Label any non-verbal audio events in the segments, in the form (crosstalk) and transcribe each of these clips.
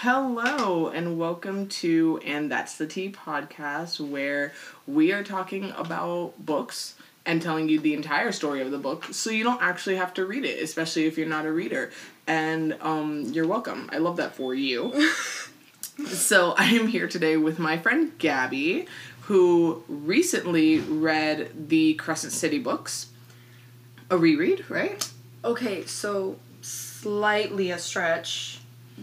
Hello, and welcome to And That's the Tea podcast, where we are talking about books and telling you the entire story of the book so you don't actually have to read it, especially if you're not a reader. And um, you're welcome. I love that for you. (laughs) so, I am here today with my friend Gabby, who recently read the Crescent City books. A reread, right? Okay, so slightly a stretch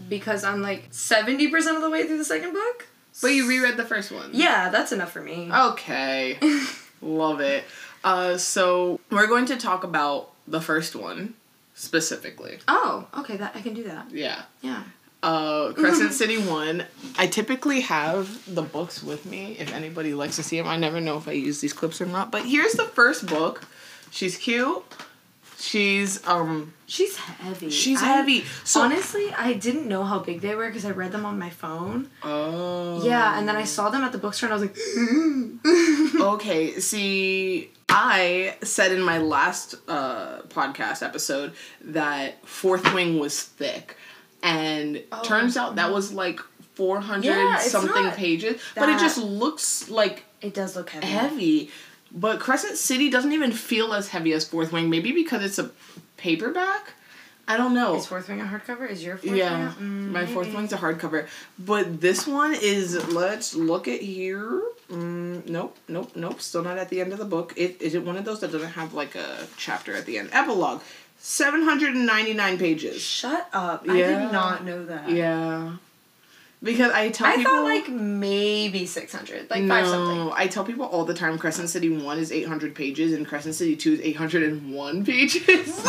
because I'm like 70% of the way through the second book. But you reread the first one. Yeah, that's enough for me. Okay. (laughs) Love it. Uh, so we're going to talk about the first one specifically. Oh, okay, that I can do that. Yeah. Yeah. Uh, Crescent (laughs) City one. I typically have the books with me if anybody likes to see them. I never know if I use these clips or not. But here's the first book. She's cute. She's um. She's heavy. She's I- heavy. So Honestly, I didn't know how big they were because I read them on my phone. Oh. Yeah, and then I saw them at the bookstore and I was like, (laughs) Okay, see, I said in my last uh, podcast episode that Fourth Wing was thick, and Oh. turns out that was like four hundred Yeah, something pages, but it just looks like it does look heavy. heavy. But Crescent City doesn't even feel as heavy as Fourth Wing, maybe because it's a paperback. I don't know. Is Fourth Wing a hardcover? Is your Fourth Yeah, Wing? Mm, my fourth maybe. one's a hardcover, but this one is. Let's look at here. Mm, nope, nope, nope. Still not at the end of the book. It is it one of those that doesn't have like a chapter at the end. Epilogue, seven hundred and ninety nine pages. Shut up. I did not know that. Yeah, because I tell people. I people thought like maybe 600, like no, five something. I tell people all the time. Crescent City one is eight hundred pages, and Crescent City two is eight hundred and one pages. (laughs) it's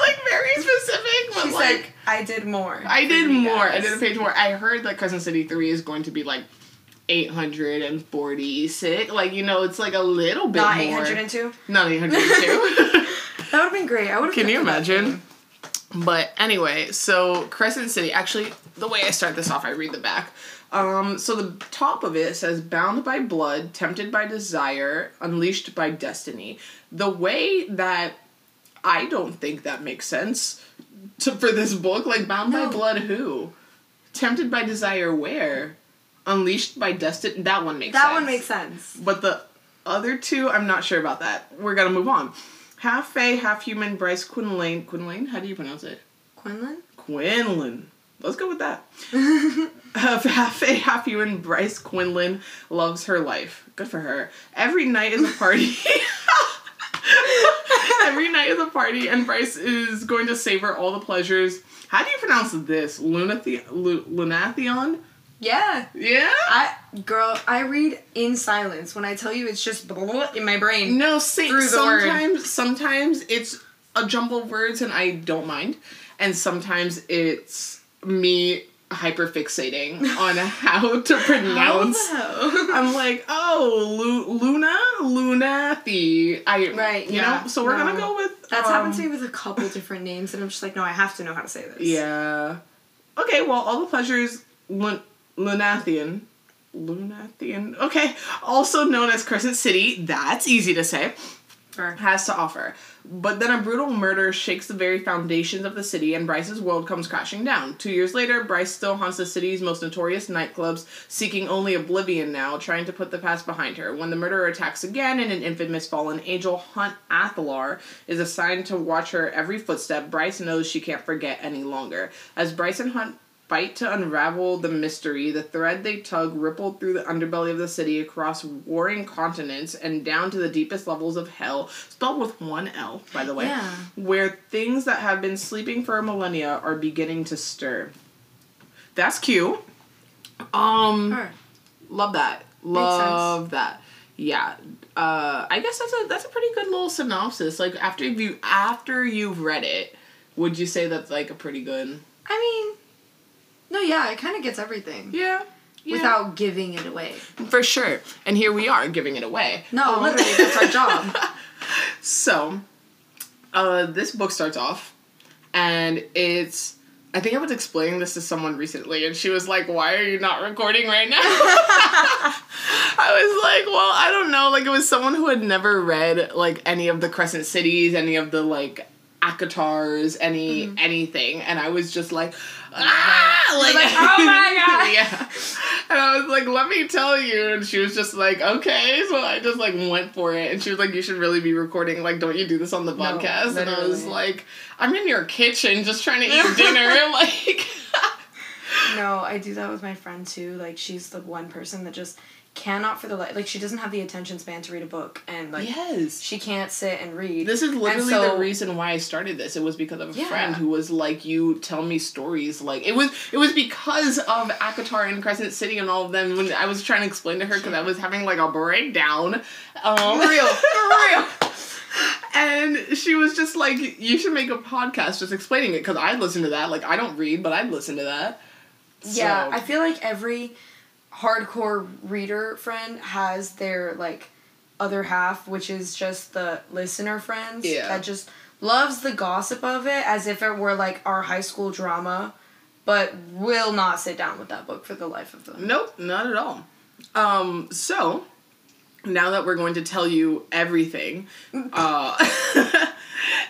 like very specific, but She's like. like, I did more. I did more. I did a page more. I heard that Crescent City 3 is going to be like 846. Like, you know, it's like a little bit Not more. 802? Not 802. (laughs) (laughs) That would have been great. I would have Can you imagine? But anyway, so Crescent City, actually, the way I start this off, I read the back. Um, so the top of it says, bound by blood, tempted by desire, unleashed by destiny. The way that I don't think that makes sense to, for this book, like bound by blood, who? Tempted by desire, where? Unleashed by destiny. That one makes sense. That sense. one makes sense. But the other two, I'm not sure about that. We're gonna move on. Half Fae, half human, Bryce Quinlan. Quinlan? How do you pronounce it? Quinlan? Quinlan. Let's go with that. half half Fae, half human, Bryce Quinlan loves her life. Good for her. Every night is a party. (laughs) Every night is a party, and Bryce is going to savor all the pleasures. How do you pronounce this? Lunathion? Lu- Lunathion? Yeah. Yeah? I girl, I read in silence. When I tell you it's just in my brain. No, see, through the word. sometimes sometimes it's a jumble of words and I don't mind, and sometimes it's me hyperfixating on how to pronounce. I'm like, oh, Lu- Luna, Lunathi. I Right, you yeah, know. So we're gonna go with. That's um, happened to me with a couple different names, and I'm just like, no, I have to know how to say this. Yeah. Okay. Well, all the pleasures, Lun- Lunathian. Lunathian. Okay. Also known as Crescent City. That's easy to say. Sure. has to offer. But then a brutal murder shakes the very foundations of the city, and Bryce's world comes crashing down. Two years later, Bryce still haunts the city's most notorious nightclubs, seeking only oblivion now, trying to put the past behind her. When the murderer attacks again, and an infamous fallen angel, Hunt Athalar, is assigned to watch her every footstep, Bryce knows she can't forget any longer. As Bryce and Hunt fight to unravel the mystery, the thread they tug rippled through the underbelly of the city across warring continents and down to the deepest levels of hell, spelled with one L, by the way, Yeah. where things that have been sleeping for a millennia are beginning to stir. That's cute. Um, love that. Love that. Yeah. Uh, I guess that's a that's a pretty good little synopsis. Like after you after you've read it, would you say that's like a pretty good? I mean, no, yeah, it kind of gets everything Yeah. yeah. without giving it away. For sure. And here we are giving it away. No, Um, literally, that's our job. (laughs) So, uh, this book starts off, and it's. I think I was explaining this to someone recently, and she was like, "Why are you not recording right now?" (laughs) I was like, "Well, I don't know." Like, it was someone who had never read like any of the Crescent Cities, any of the like ACOTARs, any anything, and I was just like, "Ah!" like, (laughs) oh my (laughs) god. yeah. And I was like, let me tell you. And she was just like, okay. So I just like went for it. And she was like, you should really be recording. Like, don't you do this on the No, podcast? and I was like, I'm in your kitchen just trying to eat (laughs) dinner. like, No, I do that with my friend too. Like she's the one person that just cannot for the life like she doesn't have the attention span to read a book and like yes. she can't sit and read. This is literally so- the reason why I started this. It was because of a Yeah. friend who was like, "You tell me stories." Like it was, it was because of ACOTAR and Crescent City and all of them. When I was trying to explain to her because I was having like a breakdown, um, real, real. (laughs) and she was just like, "You should make a podcast just explaining it." Because I'd listen to that. Like I don't read, but I'd listen to that. Yeah, So- I feel like every hardcore reader friend has their like other half, which is just the listener friends Yeah. that just loves the gossip of it as if it were like our high school drama, but will not sit down with that book for the life of them. Nope, not at all. Um, so now that we're going to tell you everything, (laughs) uh, (laughs)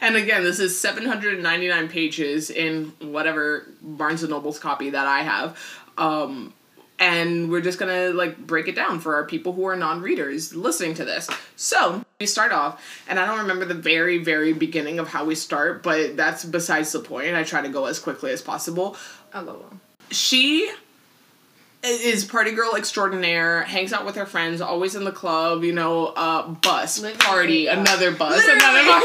and again, this is 799 pages in whatever Barnes and Noble's copy that I have. Um, and we're just gonna like break it down for our people who are non-readers listening to this. So we start off, and I don't remember the very, very beginning of how we start, but that's besides the point. I try to go as quickly as possible LOL. she is party girl extraordinaire hangs out with her friends always in the club you know uh bus Literally, party another bus Literally. another (laughs) bus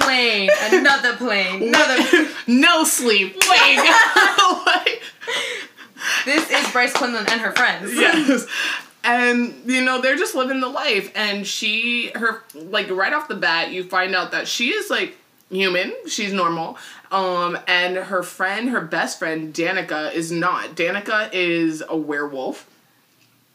Plane, another plane, another. (laughs) no sleep like, (laughs) this is Bryce Quinlan and her friends. (laughs) yes. And you know they're just living the life. And she her like right off the bat you find out that she is like human. She's normal. Um and her friend her best friend danika is not. Danika is a werewolf.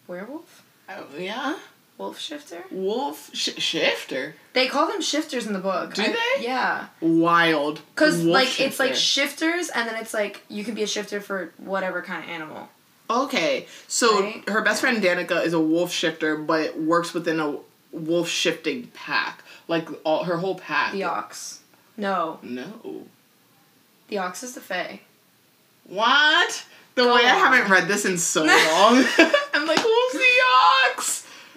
Werewolf? oh yeah Wolf shifter? wolf sh- shifter They call them shifters in the book. Do I- they? Yeah. wild Because, Wolf like, it's like shifters, and then it's like you can be a shifter for whatever kind of animal. okay so Right? her best friend danika is a wolf shifter but works within a wolf shifting pack like all her whole pack The Aux. No. no The Aux is the fae. What? The Go way I haven't read this in so (laughs) long. I'm like, who's the ox?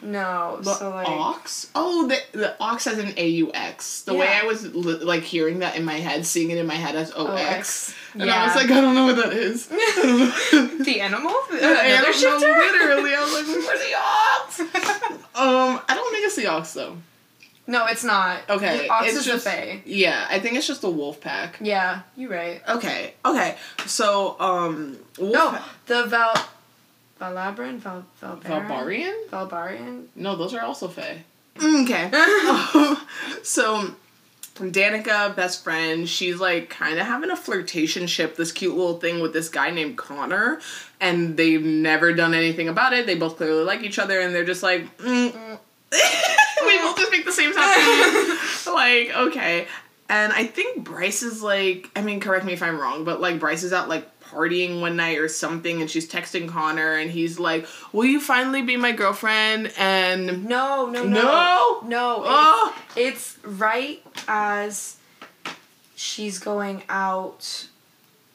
No. The so, like. ox? Oh, the, the Aux has an A-U-X. The way I was li- like hearing that in my head, seeing it in my head as O-X. OX. And I was like, I don't know what that is. (laughs) The animal? (laughs) Another don't shifter? literally. I was like, where's the ox? (laughs) um, I don't think it's the Aux though. no, it's not. Okay, The Aux it's is just the fae. yeah. I think it's just a wolf pack. Yeah, you're right. Okay, okay. So um, wolf No, the Val. Valabran? Val. Valbarian? Valbarian? No, those are also Fae. Okay. (laughs) so, Danika, best friend, she's like kind of having a flirtation ship, this cute little thing with this guy named Connor, and they've never done anything about it. They both clearly like each other, and they're just like, mm. (laughs) we both just make the same sound. (laughs) like, okay. And I think Bryce is like, I mean, correct me if I'm wrong, but like Bryce is out like partying one night or something, and she's texting Connor, and he's like, "Will you finally be my girlfriend?" And No, no, no. No? No. Oh! It's, it's right as she's going out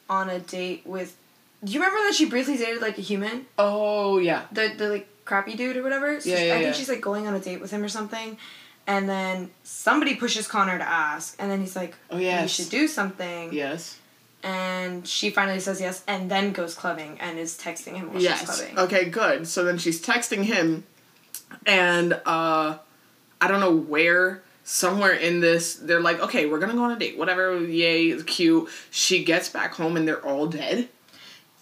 on a date with. Do you remember that she briefly dated like a human? oh yeah, The the like crappy dude or whatever? So Yeah, she- yeah, I think yeah. she's like going on a date with him or something. And then somebody pushes Connor to ask, and then he's like, Oh, yeah, "We should do something." yes, And she finally says yes, and then goes clubbing and is texting him while she's yes. clubbing. Okay, good. So then she's texting him, and uh, I don't know where. Somewhere in this, they're like, "Okay, we're gonna go on a date. Whatever. Yay, it's cute." She gets back home, and they're all dead.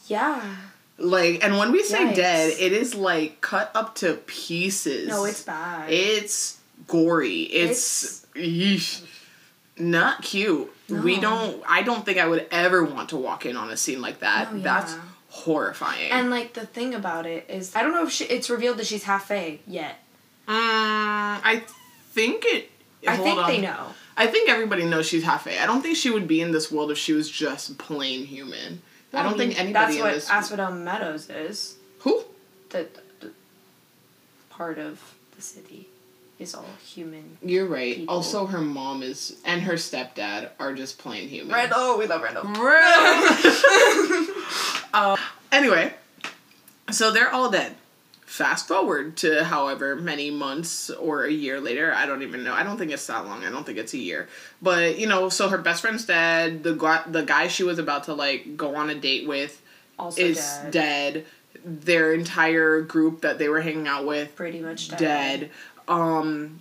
Yeah. Like, and when we say Yikes. dead, it is like cut up to pieces. No, it's bad. It's gory. It's, yeesh. not cute. We don't. I don't think I would ever want to walk in on a scene like that. No, yeah. That's horrifying. And like the thing about it is, I don't know if she, it's revealed that she's half fae yet. Mm, I think it. I think on. they know. I think everybody knows she's half a. I don't think she would be in this world if she was just plain human. I don't mean, think anybody That's what. Asphodel Meadows is. Who? The, the part of the city is all human. You're right. People. Also, her mom is and her stepdad are just plain human. Oh, we love Randall. (laughs) Uh, (laughs) anyway, so they're all dead. Fast forward to however many months or a year later, I don't even know. I don't think it's that long. I don't think it's a year. But you know, so her best friend's dead. The guy, the guy she was about to like go on a date with Also is dead. dead. Their entire group that they were hanging out with Pretty much dead. dead. Um,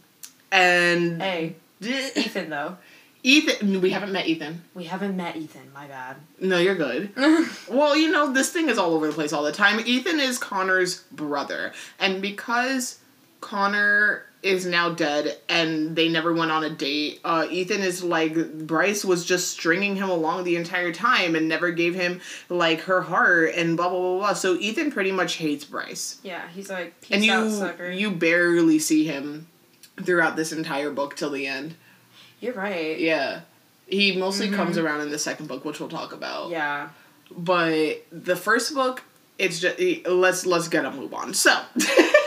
and Hey, (laughs) Ethan though. Ethan, we haven't met Ethan. We haven't met Ethan. My bad. No, you're good. (laughs) Well, you know, this thing is all over the place all the time. Ethan is Connor's brother. And because Connor is now dead and they never went on a date, uh, Ethan is like, Bryce was just stringing him along the entire time and never gave him, like, her heart and blah, blah, blah, blah. So Ethan pretty much hates Bryce. yeah, he's like, peace and you, out, sucker. you barely see him throughout this entire book till the end. You're right. Yeah. He mostly comes around in the second book, which we'll talk about Yeah. but the first book it's just let's let's get a move on so (laughs)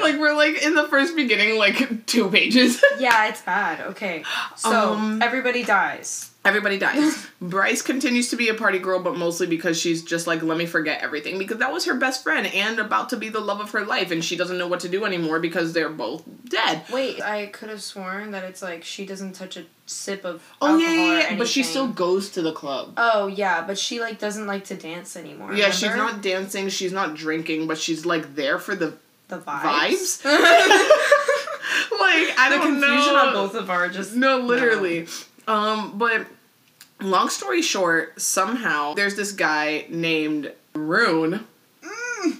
like we're like in the first beginning like two pages (laughs) Yeah, it's bad. Okay. So Um, everybody dies. everybody dies (laughs) bryce continues to be a party girl but mostly because she's just like let me forget everything because that was her best friend and about to be the love of her life and she doesn't know what to do anymore because they're both dead Wait, I could have sworn that it's like she doesn't touch a sip of oh yeah yeah, yeah. but she still goes to the club Oh yeah, but she like doesn't like to dance anymore. yeah she's not dancing she's not drinking but she's like there for the the vibes vibes. (laughs) like i the don't confusion on both of our just No, literally. Um, but long story short, somehow there's this guy named Rune. Mm.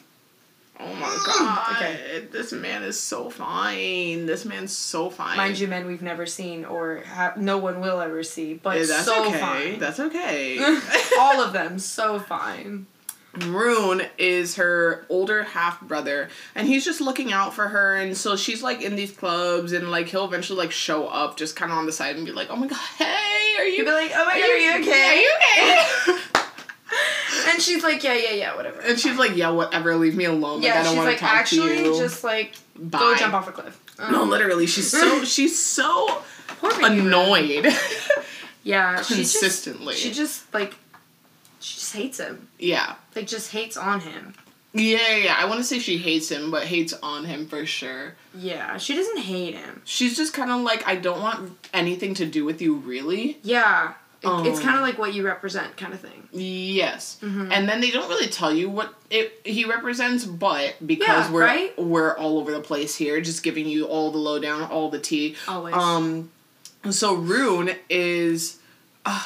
Oh my god. Mm. Okay. This man is so fine. This man's so fine. Mind you, men we've never seen or ha- no one will ever see, but Yeah, that's so okay. fine. That's okay. (laughs) All of them, so (laughs) fine. Rune is her older half brother, and he's just looking out for her. And so she's like in these clubs, and like he'll eventually like show up just kind of on the side and be like, "Oh my god, hey, are you? You'd be like, oh my are god, are you okay? Are you okay?" (laughs) And she's like, yeah, yeah, yeah, whatever. and she's like, "Yeah, whatever. Leave me alone. Like, I yeah, don't she's want to like, talk actually, to you. just like Bye." go jump off a cliff. No, Um, literally, she's so (laughs) she's so annoyed (laughs) Yeah, she just, consistently. she just like, she just hates him. yeah. Like, just hates on him. Yeah, yeah, yeah. I want to say she hates him, but hates on him for sure. Yeah, she doesn't hate him. She's just kind of like, I don't want anything to do with you, really. Yeah, it, it's Um, kind of like what you represent, kind of thing. Yes. Mhm. And then they don't really tell you what it he represents, but because Yeah, we're right? we're all over the place here, just giving you all the lowdown, all the tea. Always. Um, so Rune is, uh,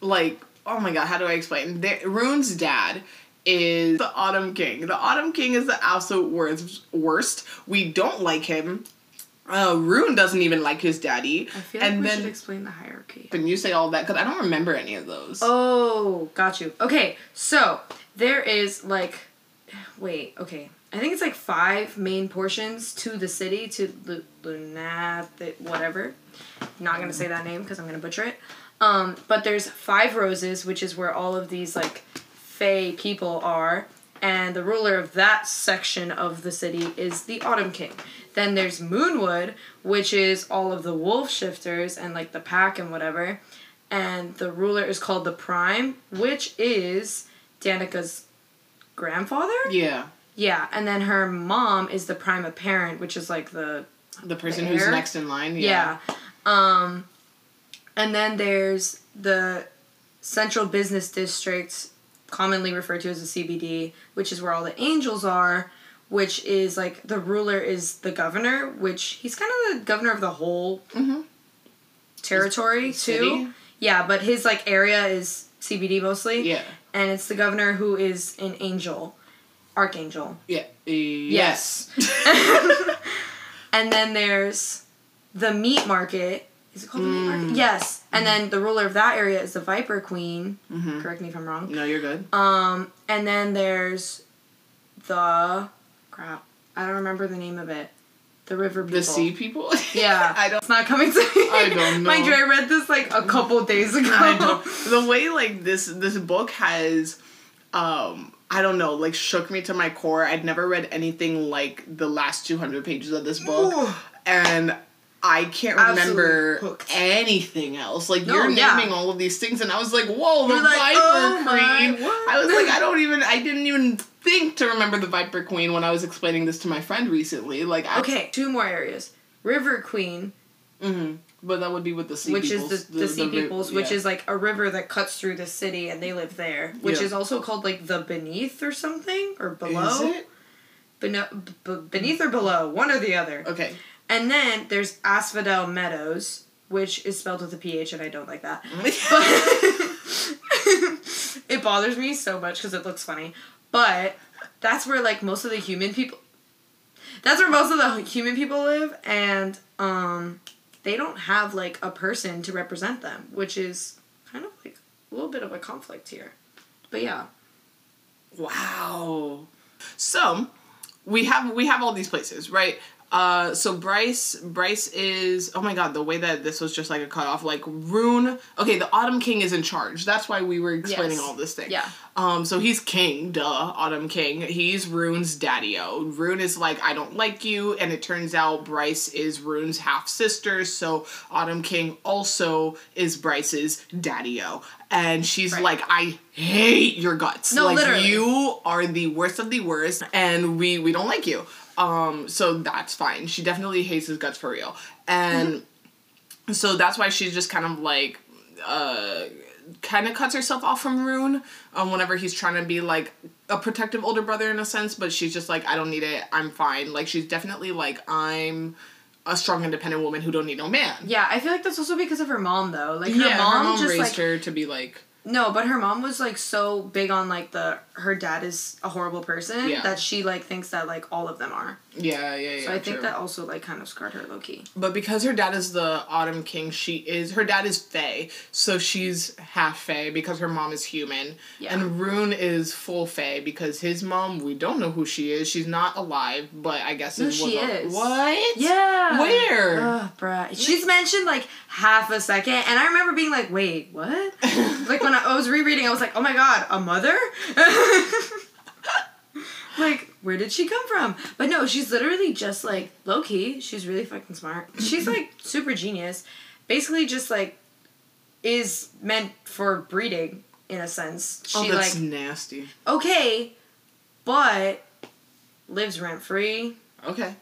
like, oh my god, how do I explain? The, Rune's dad is the Autumn King. The Autumn King is the absolute worst. Worst. We don't like him. Uh, Rune doesn't even like his daddy. I feel like and we then should explain the hierarchy. when you say all that, because I don't remember any of those. Oh, got you. Okay, so there is like, wait, okay. I think it's like five main portions to the city, to Lu- Lunat, whatever. Not gonna say that name because I'm gonna butcher it. Um, but there's five roses, which is where all of these like Fey people are, and the ruler of that section of the city is the Autumn King. Then there's Moonwood, which is all of the wolf shifters and like the pack and whatever. And the ruler is called the Prime, which is Danika's grandfather? Yeah. Yeah, and then her mom is the prime apparent, which is like the The person The who's next in line. yeah. Yeah. Um and then there's the Central Business District, commonly referred to as the CBD, which is where all the angels are, which is like the ruler is the governor, which he's kind of the governor of the whole Mm-hmm. territory City? too. Yeah, but his like area is CBD mostly. Yeah. And it's the governor who is an angel, archangel. Yeah. Yes. (laughs) (laughs) And then there's the meat market. Is it called the meat market? Yes. And then the ruler of that area is the Viper Queen. mm-hmm. Correct me if I'm wrong. No, you're good. Um, and then there's the crap. I don't remember the name of it. The river people. The sea people. (laughs) Yeah. I don't. It's not coming to me. I don't know. (laughs) Mind you, I read this like a couple days ago. I don't. (laughs) The way like this this book has, um, I don't know, like shook me to my core. I'd never read anything like the last two hundred pages of this book, Ooh. and I can't remember anything else. Like No, you're yeah. naming all of these things, and I was like, "Whoa, the You're like, Viper oh my I was like I (laughs) don't even I didn't even think to remember the Viper Queen when I was explaining this to my friend recently. Like I, Okay, two more areas. River Queen, hmm But that would be with the sea which peoples. is the, the, sea ri- peoples, which is like a river that cuts through the city and they live there, which Yeah. is also called like the beneath or something or below. Is it? Beno- b- beneath or below, one or the other. Okay. And then there's Asphodel Meadows, which is spelled with a PH, and I don't like that. (laughs) But (laughs) it bothers me so much because it looks funny. But that's where like most of the human people. That's where most of the human people live, and um, they don't have like a person to represent them, which is kind of like a little bit of a conflict here. But yeah, Wow. So, we have we have all these places, right? Uh, so Bryce Bryce is oh my god the way that this was just like a cutoff like Rune okay the Autumn King is in charge that's why we were explaining Yes. all this thing Yeah. um so he's king duh Autumn King he's Rune's daddy-o Rune is like I don't like you and it turns out Bryce is Rune's half sister so Autumn King also is Bryce's daddy-o and she's Right. like I hate your guts No, like literally. you are the worst of the worst and we we don't like you um so that's fine she definitely hates his guts for real and so that's why she's just kind of like uh kind of cuts herself off from Rune um whenever he's trying to be like a protective older brother in a sense but she's just like I don't need it I'm fine like she's definitely like I'm a strong independent woman who don't need no man yeah. I feel like that's also because of her mom though. Like her yeah mom, her mom just raised like her to be like No, but her mom was like so big on like the her dad is a horrible person Yeah. that she like thinks that like all of them are. yeah yeah yeah So I think that also like kind of scarred her low key. But because her dad is the Autumn King, she is her dad is Fae, so she's half Fae because her mom is human. Yeah. And Rune is full Fae because his mom, we don't know who she is. She's not alive, but I guess No, she is. What? Yeah. Where? Ugh, bruh. She's mentioned like half a second, and I remember being like, "Wait, what?" (laughs) like when I, was rereading, I was like, "Oh my god, a mother!" (laughs) like, where did she come from? But no, she's literally just like low key. She's really fucking smart. She's (laughs) like super genius. Basically, just like is meant for breeding in a sense. Oh, she oh, that's like nasty. okay, but lives rent free Okay.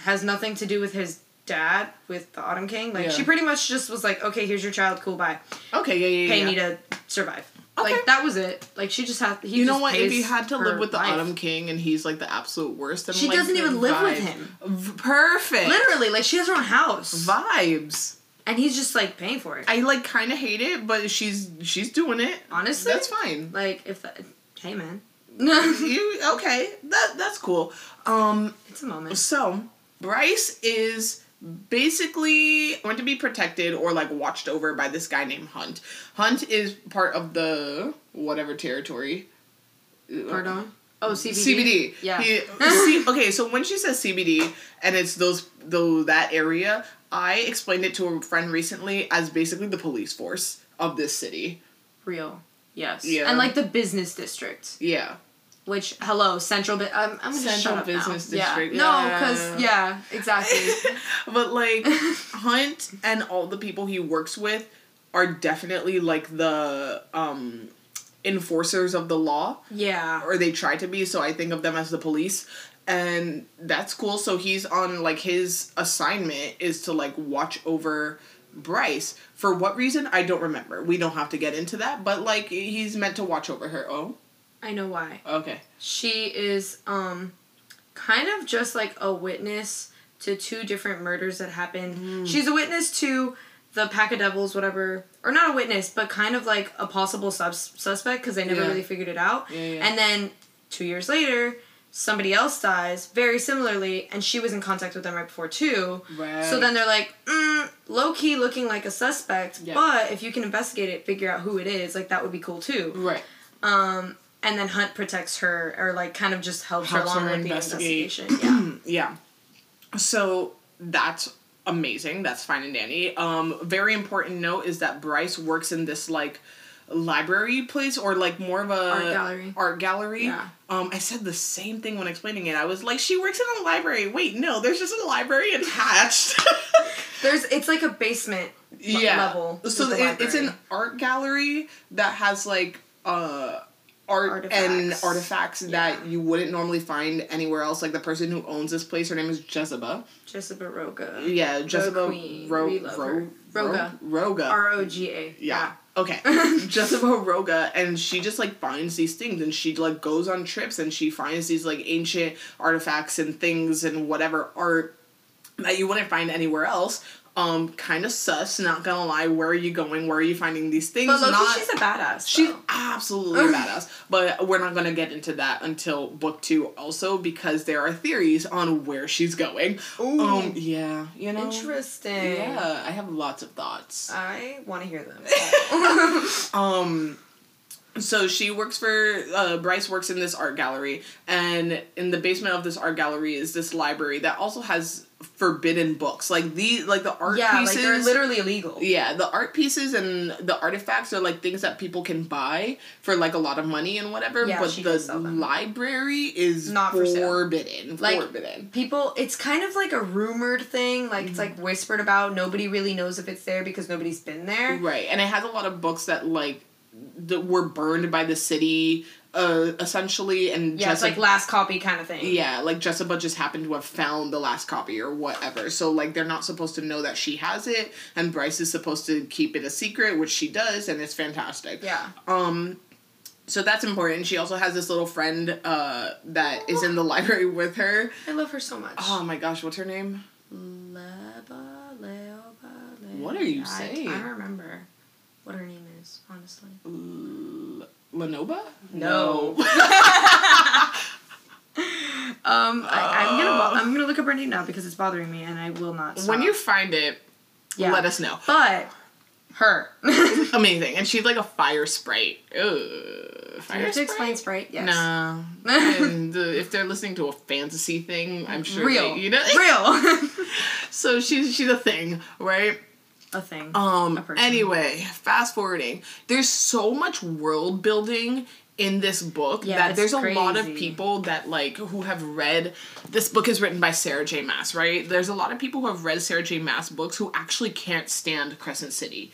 has nothing to do with his dad with the Autumn King. Like Yeah. she pretty much just was like, okay, here's your child, cool, bye. Okay. Yeah. Yeah. Pay yeah. me to survive. Okay. Like that was it. Like she just had. You know what? If you had to live with the life. Autumn King and he's like the absolute worst, then She like, doesn't even live with him. V- Perfect. literally, like she has her own house, Vibes. and he's just like paying for it. I like kind of hate it, but she's she's doing it. Honestly, That's fine. Like if that, hey man, (laughs) you okay? That that's cool. Um, it's a moment. so Bryce is basically going to be protected or like watched over by this guy named Hunt. Hunt is part of the whatever territory. Pardon. Uh, oh, CBD. CBD. Yeah. He- (laughs) C- okay, so when she says CBD and it's those though that area, I explained it to a friend recently as basically the police force of this city. Real. Yes. Yeah. And like the business district, Yeah. Which hello central. I'm, I'm Central business now. district, Yeah. No, because yeah, exactly. (laughs) but like (laughs) Hunt and all the people he works with are definitely like the um enforcers of the law yeah. or they try to be so I think of them as the police and that's cool so he's on like his assignment is to like watch over Bryce for what reason I don't remember we don't have to get into that but like he's meant to watch over her oh I know why. okay She is um kind of just like a witness to two different murders that happened. Hmm. She's a witness to the pack of devils whatever or not a witness but kind of like a possible sus- suspect because they never Yeah. really figured it out. Yeah, yeah. And then 2 years later somebody else dies very similarly and she was in contact with them right before too. right So then they're like, mm, low key looking like a suspect, but if you can investigate it, figure out who it is, like that would be cool too. right Um, and then Hunt protects her, or like kind of just helps, Helps her along her with investigate. the investigation. Yeah. (clears throat) Yeah. So that's amazing. That's fine and dandy. Um, very important note is that Bryce works in this like library place or like more of a Art gallery. Art gallery. Yeah. Um, I said the same thing when explaining it. I was like, she works in a library. Wait, no, there's just a library attached. (laughs) There's it's like a basement yeah. level. So it, it's an art gallery that has like uh art and Artifacts. artifacts that you wouldn't normally find anywhere else. Like the person who owns this place, her name is Jezebel. Jesiba Roga. Yeah, Jezebel queen. Ro- Ro- Roga. Roga. R O G A. yeah. Okay. (laughs) Jezebel Roga and she just like finds these things and she like goes on trips and she finds these like ancient artifacts and things and whatever art that you wouldn't find anywhere else. Um, kind of sus, not gonna lie. Where are you going? Where are you finding these things? But Loki, not, she's a badass. She's though. absolutely a badass, but we're not gonna get into that until book two, also because there are theories on where she's going. Ooh. Um, yeah, you know. Interesting. Yeah, I have lots of thoughts. I want to hear them. (laughs) Um, so she works for uh, Bryce works in this art gallery, and in the basement of this art gallery is this library that also has forbidden books, like the like the art yeah, pieces. like they're literally illegal. Yeah, the art pieces and the artifacts are like things that people can buy for like a lot of money and whatever. Yeah, but the does sell them. library is Not for forbidden. Like- forbidden. People, it's kind of like a rumored thing. Like it's like whispered about. Nobody really knows if it's there because nobody's been there. Right, and it has a lot of books that like that were burned by the city, uh, essentially, and Yeah, it's like last copy kind of thing. Yeah, like Jesiba just happened to have found the last copy or whatever. So like they're not supposed to know that she has it, and Bryce is supposed to keep it a secret, which she does, and it's fantastic. Yeah. Um, so that's important. She also has this little friend uh that is in the (laughs) library with her. I love her so much. Oh my gosh, what's her name? Leba, Leoba, Le- What are you saying? I don't remember what her name is, honestly. L- Lenoba? No. (laughs) Um, I, I'm gonna bo- I'm gonna look up her name now because it's bothering me, and I will not. Stop. When you find it, yeah. let us know. But her. (laughs) Amazing, and she's like a fire sprite. Ugh, fire you have to explain Sprite? Yes. No. (laughs) and uh, if they're listening to a fantasy thing, I'm sure Real. they, you know. Real. So she's she's a thing, right? A thing. Um. A. Anyway, fast forwarding. There's so much world building in this book Yeah, that there's a lot of people that like who have read this book is written by Sarah J. Maas, right? There's a lot of people who have read Sarah J. Maas books who actually can't stand Crescent City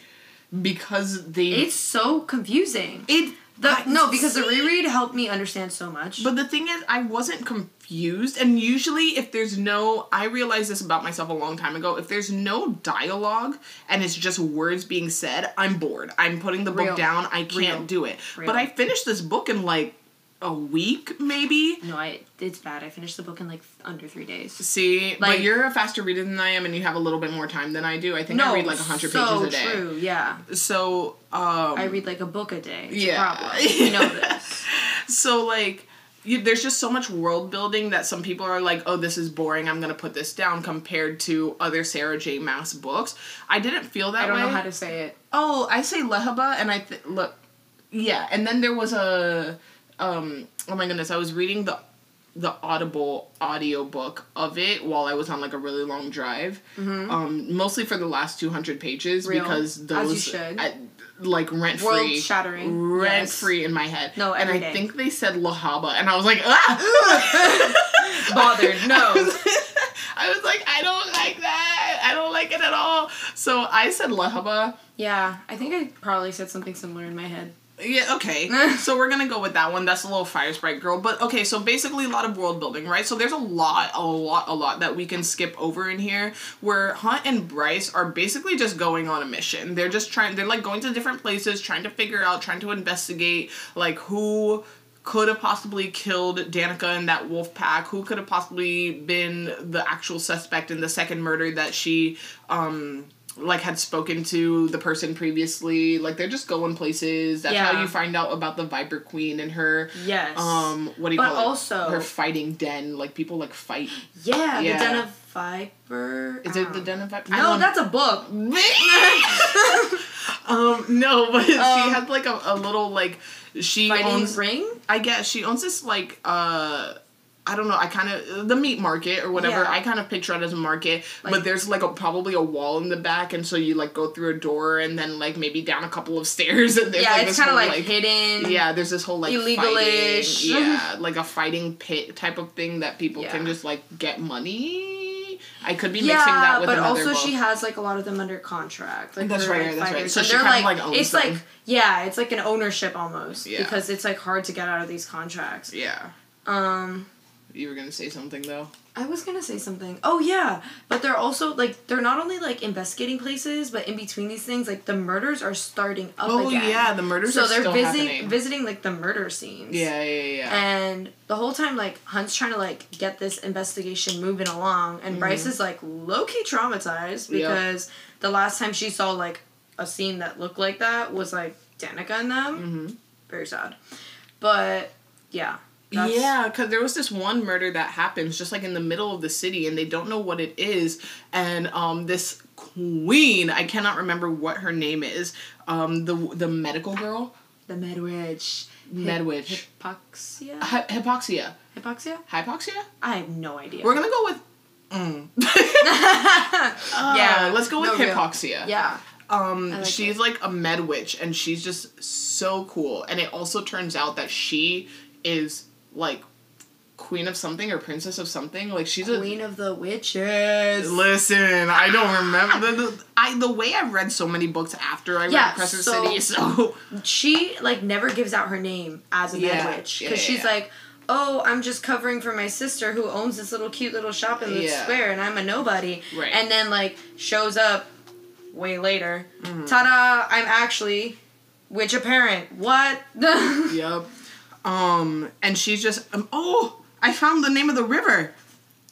because they it's so confusing. it The, no, because the reread helped me understand so much. But the thing is, I wasn't confused. And usually, if there's no, I realized this about myself a long time ago. If there's no dialogue and it's just words being said, I'm bored. I'm putting the book down. I can't Real. do it. Real. But I finished this book in like a week, maybe. no, I it's bad. I finished the book in like under three days. See, but you're a faster reader than I am, and you have a little bit more time than I do. I think No, I read like 100 so pages a day. true. Yeah, So, um, I read like a book a day. It's Yeah. a problem. (laughs) You know this. so like you, there's just so much world building that some people are like oh this is boring i'm gonna put this down compared to other sarah j maas books i didn't feel that way. I don't way know how to say it. oh i say lehabah and i th- look yeah and then there was a um oh my goodness i was reading the the audible audio book of it while i was on like a really long drive um mostly for the last 200 pages Mm-hmm. Real. because those. I- like rent free World-shattering. rent Yes. free in my head No, and i day. think they said lahaba and i was like (laughs) ah (laughs) Bothered. No. (laughs) I was like, I don't like that. I don't like it at all. So I said lahaba. Yeah, I think I probably said something similar in my head. Yeah, okay. (laughs) so we're gonna go with that one. That's a little fire sprite girl. But okay, so basically a lot of world building, right? So there's a lot, a lot, a lot that we can skip over in here where Hunt and Bryce are basically just going on a mission. They're just trying they're like going to different places, trying to figure out, trying to investigate like who could have possibly killed Danika and that wolf pack, who could have possibly been the actual suspect in the second murder that she um like had spoken to the person previously. Like they're just going places. That's how you find out about the Viper Queen and her Yes. um what do you But call it? also- her fighting den. Like people like fight. yeah, yeah. the Den of Viper. Is it the Den of Viper? No, that's a book. (laughs) um no, but she Um, has like a, a little like she Fighting owns ring. I guess she owns this like uh I don't know. I kind of the meat market or whatever. Yeah. I kind of picture it as a market, Like- but there's like a probably a wall in the back, and so you like go through a door and then like maybe down a couple of (laughs) stairs, and there's Yeah, like it's kind of whole, like, hidden. yeah, there's this whole like Illegal-ish. fighting- yeah, like a fighting pit type of thing that people can just like get money. I could be mixing that with but also book. she has like a lot of them under contract. Like That's right, like, that's right. So And she they're kinda, like, like, owns it's them. like yeah, it's like an ownership almost Yeah. because it's like hard to get out of these contracts. yeah. Um, You were gonna say something though. I was gonna say something. Oh yeah, but they're also like they're not only like investigating places, but in between these things, like the murders are starting up Oh again. yeah, the murders so are they're visiting happening. visiting like the murder scenes. yeah, yeah, yeah. And the whole time, like Hunt's trying to like get this investigation moving along, and Bryce is like low key traumatized Mm-hmm. Yep. because the last time she saw like a scene that looked like that was like Danika and them. hmm Very sad, but yeah. That's- Yeah, because there was this one murder that happens just like in the middle of the city, and they don't know what it is. And um, this queen, I cannot remember what her name is. Um, the the medical girl, The med witch. med witch, Hypoxia? Hy- hypoxia, Hypoxia? hypoxia. I have no idea. We're gonna go with. Mm. (laughs) (laughs) yeah, Uh, let's go with no real. hypoxia. Yeah. Um, like she's it. like a med witch, and she's just so cool. And it also turns out that she is like queen of something or princess of something. Like she's a Queen of the Witches. Listen, I don't remember the, the I the way I've read so many books after I Yeah, read Crescent so- City, (laughs) so She like never gives out her name as a Yeah, med witch because yeah, she's like, oh, I'm just covering for my sister who owns this little cute little shop in the square, and I'm a nobody. Right. And then like shows up way later. Mm-hmm. Ta-da! I'm actually witch apparent. What? (laughs) yep. Um, and she's just um, oh, I found the name of the river,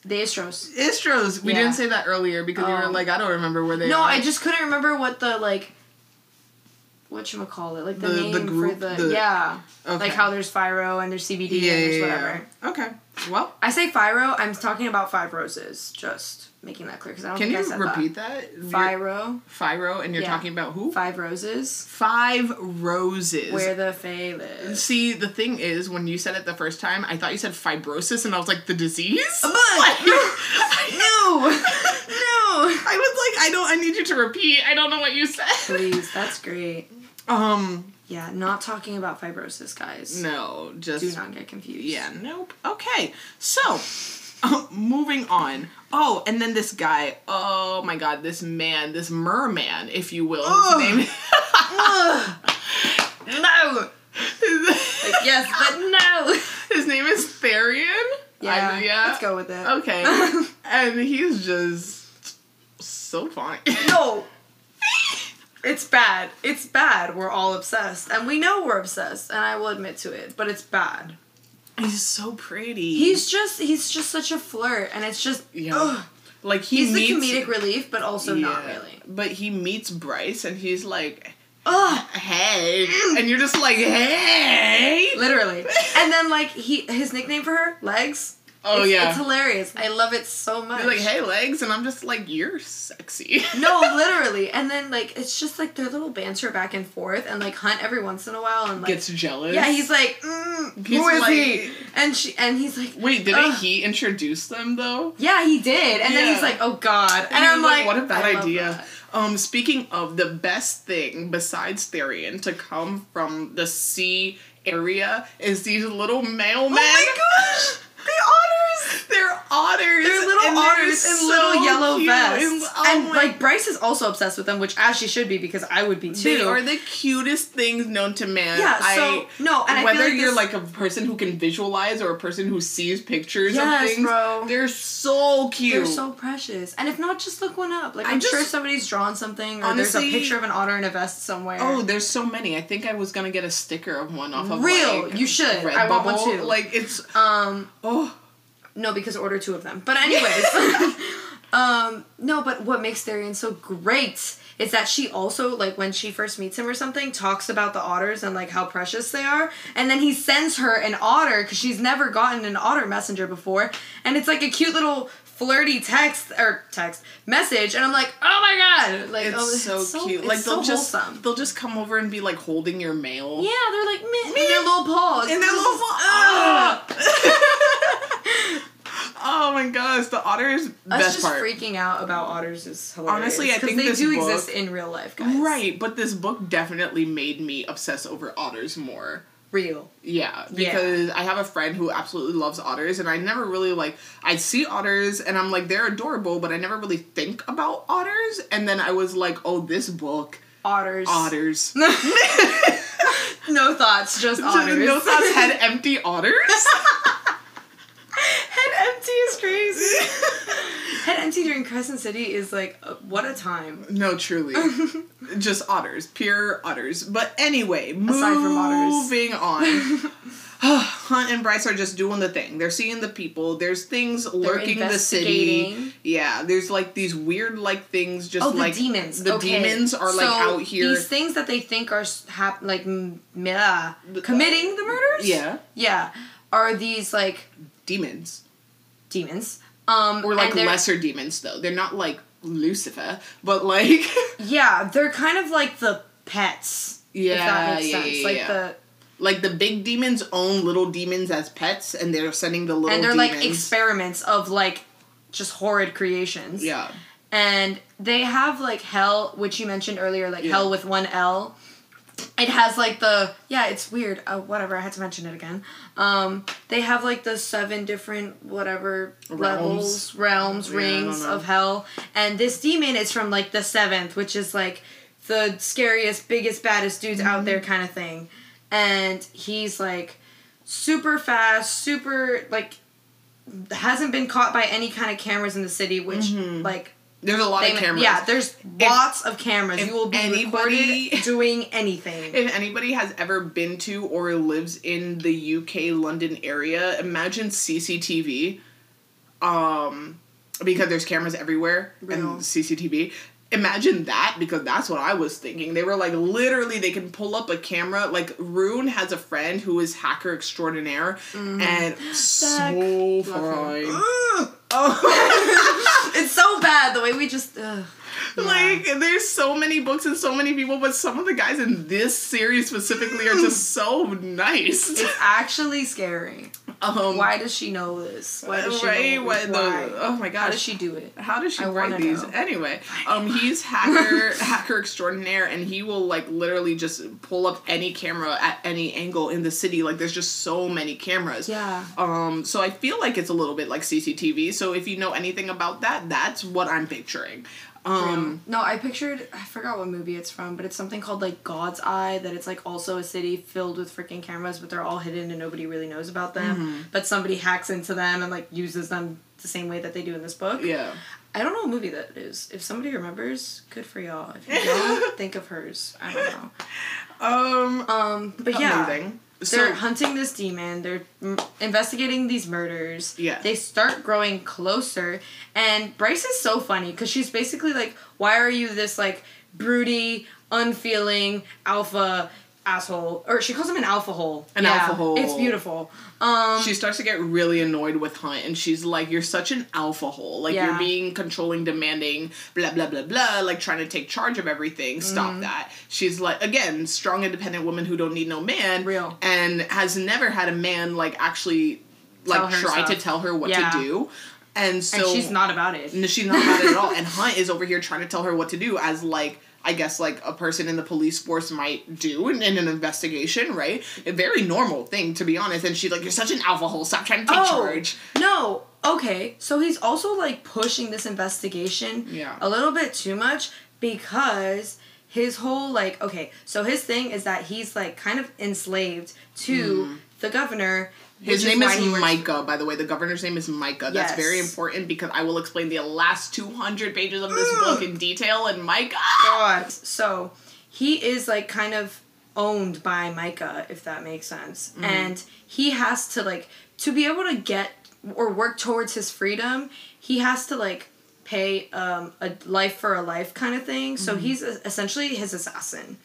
the Istros. Istros. We Yeah. didn't say that earlier because you Oh. were like, I don't remember where they No, are. I just couldn't remember what the like. What you call it? Like the, The- the name group, for the, the- yeah, okay. like how there's Fyro and there's CBD yeah, and there's whatever. yeah. Okay. Well, I say Fyro. I'm talking about Five Roses. Just making that clear because I don't can I you said repeat that? that. Fyro, and you're Yeah. talking about who? Five Roses. Five roses. Where the Fae is. See, the thing is, when you said it the first time, I thought you said fibrosis, and I was like, the disease? But- Like- no, (laughs) no. I was like, I don't. I need you to repeat. I don't know what you said. Please, (laughs) that's great. Um, Yeah, not talking about fibrosis, guys. no, just Do not get confused. yeah, nope. Okay, so (laughs) uh, moving on. Oh, and then this guy. Oh my God, this man, this merman, if you will. Ugh. His name. No. Like, (laughs) yes, but no. His name is Tharion. Yeah, I- yeah. let's go with it. Okay, (laughs) and he's just so fine. No. It's bad. It's bad. We're all obsessed. And we know we're obsessed, and I will admit to it, but it's bad. He's so pretty. He's just he's just such a flirt and it's just Yeah. ugh. like he He's meets, the comedic relief, but also not really. But he meets Bryce and he's like, Ugh. "Hey," and you're just like, "Hey." Literally. And then like he his nickname for her, Legs. Oh it's, yeah. It's hilarious. I love it so much. He's like, "Hey, legs," and I'm just like, "You're sexy." (laughs) No, literally. And then like it's just like their little banter back and forth and like Hunt every once in a while and like Gets jealous. Yeah, he's like, mm, He's who is like- he? And she and he's like Wait, didn't he introduce them though? Yeah, he did. And then he's like, "Oh God!" And, he I'm like, "What a bad idea." that. Um, speaking of the best thing besides Tharion to come from the sea area is these little mailmen. Oh my gosh! (laughs) The otters. They're otters. They're little and they're otters in so little yellow cute. vests. And, oh And like Bryce is also obsessed with them, which as she should be because I would be too. They are the cutest things known to man. Yeah, so- I, no, and whether like you're this- like a person who can visualize or a person who sees pictures Yes, of things, bro. they're so cute. They're so precious. And if not, just look one up. Like I'm just- sure somebody's drawn something or Honestly- there's a picture of an otter in a vest somewhere. Oh, there's so many. I think I was gonna get a sticker of one off of Real, like, you should. Redbubble. I want one too. Like it's um oh no, because order two of them. But anyways. (laughs) um no, but what makes Tharion so great is that she also like when she first meets him or something talks about the otters and like how precious they are and then he sends her an otter because she's never gotten an otter messenger before and it's like a cute little flirty text or text message and i'm like oh my god like it's, oh, so, cute. it's like they'll just wholesome. they'll just come over and be like holding your mail. yeah they're like meh, in their little paws In their little is- paw- Ah! (laughs) Oh my gosh, the otters Us best just part. freaking out about otters is hilarious. Honestly, I think they do book- exist in real life, guys. Right, but this book definitely made me obsess over otters more. Real. Yeah, Yeah. because I have a friend who absolutely loves otters, and I never really like. I see otters, and I'm like, they're adorable, but I never really think about otters. And then I was like, oh, this book, Otters. otters. (laughs) (laughs) No thoughts, just (laughs) otters. no thoughts, head empty otters. Head empty is crazy. (laughs) Head empty during Crescent City is like uh, what a time. no, truly, (laughs) just otters, pure otters. But anyway, Aside from otters. moving on. (laughs) (sighs) Hunt and Bryce are just doing the thing. They're seeing the people. There's things lurking the city. investigating. Yeah, there's like these weird like things just Oh, the like demons. The Okay. demons are like So, out here. These things that they think are s- hap- like m- yeah, committing the murders. yeah, Yeah. Are these like demons. demons? Um, Or like lesser demons though. They're not like Lucifer, (laughs) but like (laughs) Yeah, they're kind of like the pets. if Yeah, that makes yeah, sense. yeah, like yeah. the like the big demons own little demons as pets and they're sending the little and they're demons. like experiments of like just horrid creations. Yeah. and they have like hell which you mentioned earlier like Yeah. hell with one l it has like the yeah it's weird uh, whatever i had to mention it again um they have like the seven different whatever Realms. levels realms Yeah, rings of hell and this demon is from like the seventh which is like the scariest biggest baddest dudes Mm-hmm. out there kind of thing and he's like super fast super like hasn't been caught by any kind of cameras in the city which Mhm. like There's a lot they, of cameras. Yeah, there's lots of cameras. You will be anybody- recorded (laughs) doing anything. If anybody has ever been to or lives in the UK London area, imagine CCTV. Um because there's cameras everywhere Real. and CCTV. Imagine that because that's what I was thinking. They were like literally they can pull up a camera. Like Ruhn has a friend who is hacker extraordinaire mm-hmm. and (gasps) so fine. (laughs) Oh. (laughs) it's so bad the way we just. Ugh. Yeah. Like there's so many books and so many people, but some of the guys in this series specifically are just mm. so nice. It's (laughs) actually scary. Um, Why does she know this? Why does she right? know Why the- oh my How does she do it? How does she I write these? know. Anyway, um, he's hacker (laughs) hacker extraordinaire, and he will like literally just pull up any camera at any angle in the city. Like there's just so many cameras. Yeah. Um, so I feel like it's a little bit like CCTV. So if you know anything about that, that's what I'm picturing. Um, no, I pictured I forgot what movie it's from, but it's something called like God's Eye that it's like also a city filled with freaking cameras, but they're all hidden and nobody really knows about them. Mm-hmm. But somebody hacks into them and like uses them the same way that they do in this book. yeah. I don't know what movie that is. If somebody remembers, good for y'all. If you don't, (laughs) think of hers. I don't know. Um, Um, but yeah, amazing. They're So hunting this demon. They're mm, investigating these murders. Yeah. They start growing closer, and Bryce is so funny because she's basically like, "Why are you this like broody, unfeeling alpha asshole?" Or she calls him an alpha hole. An alpha hole. It's beautiful. Um, she starts to get really annoyed with Hunt, and she's like, "You're such an alpha hole. Like Yeah. you're being controlling, demanding, blah blah blah blah. Like trying to take charge of everything. Mm-hmm. Stop that." She's like, again, strong, independent woman who don't need no man. Real. and has never had a man like actually like try to tell her what Yeah. to do. And so and she's not about it. No, she's not about it at all. And Hunt is over here trying to tell her what to do as like I guess like a person in the police force might do in, in an investigation, right? A very normal thing to be honest. And she's like, You're such an alpha hole, stop trying to take oh, charge. Oh, No. Okay. So he's also like pushing this investigation Yeah. a little bit too much because his whole like okay, so his thing is that he's like kind of enslaved to mm-hmm. the governor. His name is works- Micah, by the way. The governor's name is Micah. That's Yes. very important because I will explain the last 200 pages of this book in detail. And Micah. God. So he is like kind of owned by Micah, if that makes sense. Mm-hmm. And he has to like to be able to get or work towards his freedom, he has to like pay um, a life for a life kind of thing. So Mm-hmm. he's essentially his assassin.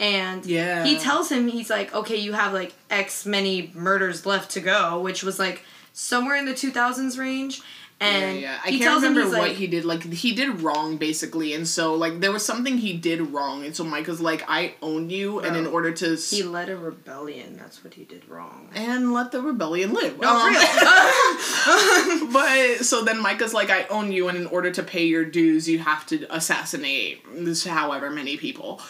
And Yeah. he tells him he's like, okay, you have like X many murders left to go, which was like somewhere in the two thousands range. And yeah, yeah. I he can't tells him remember what like, he did. Like he did wrong, basically, and so like there was something he did wrong, and so Micah's like, "I own you," and in order to s- he led a rebellion. That's what he did wrong. and let the rebellion live. No, Um, real. (laughs) (laughs) but so then Micah's like, "I own you, and in order to pay your dues, you have to assassinate this however many people."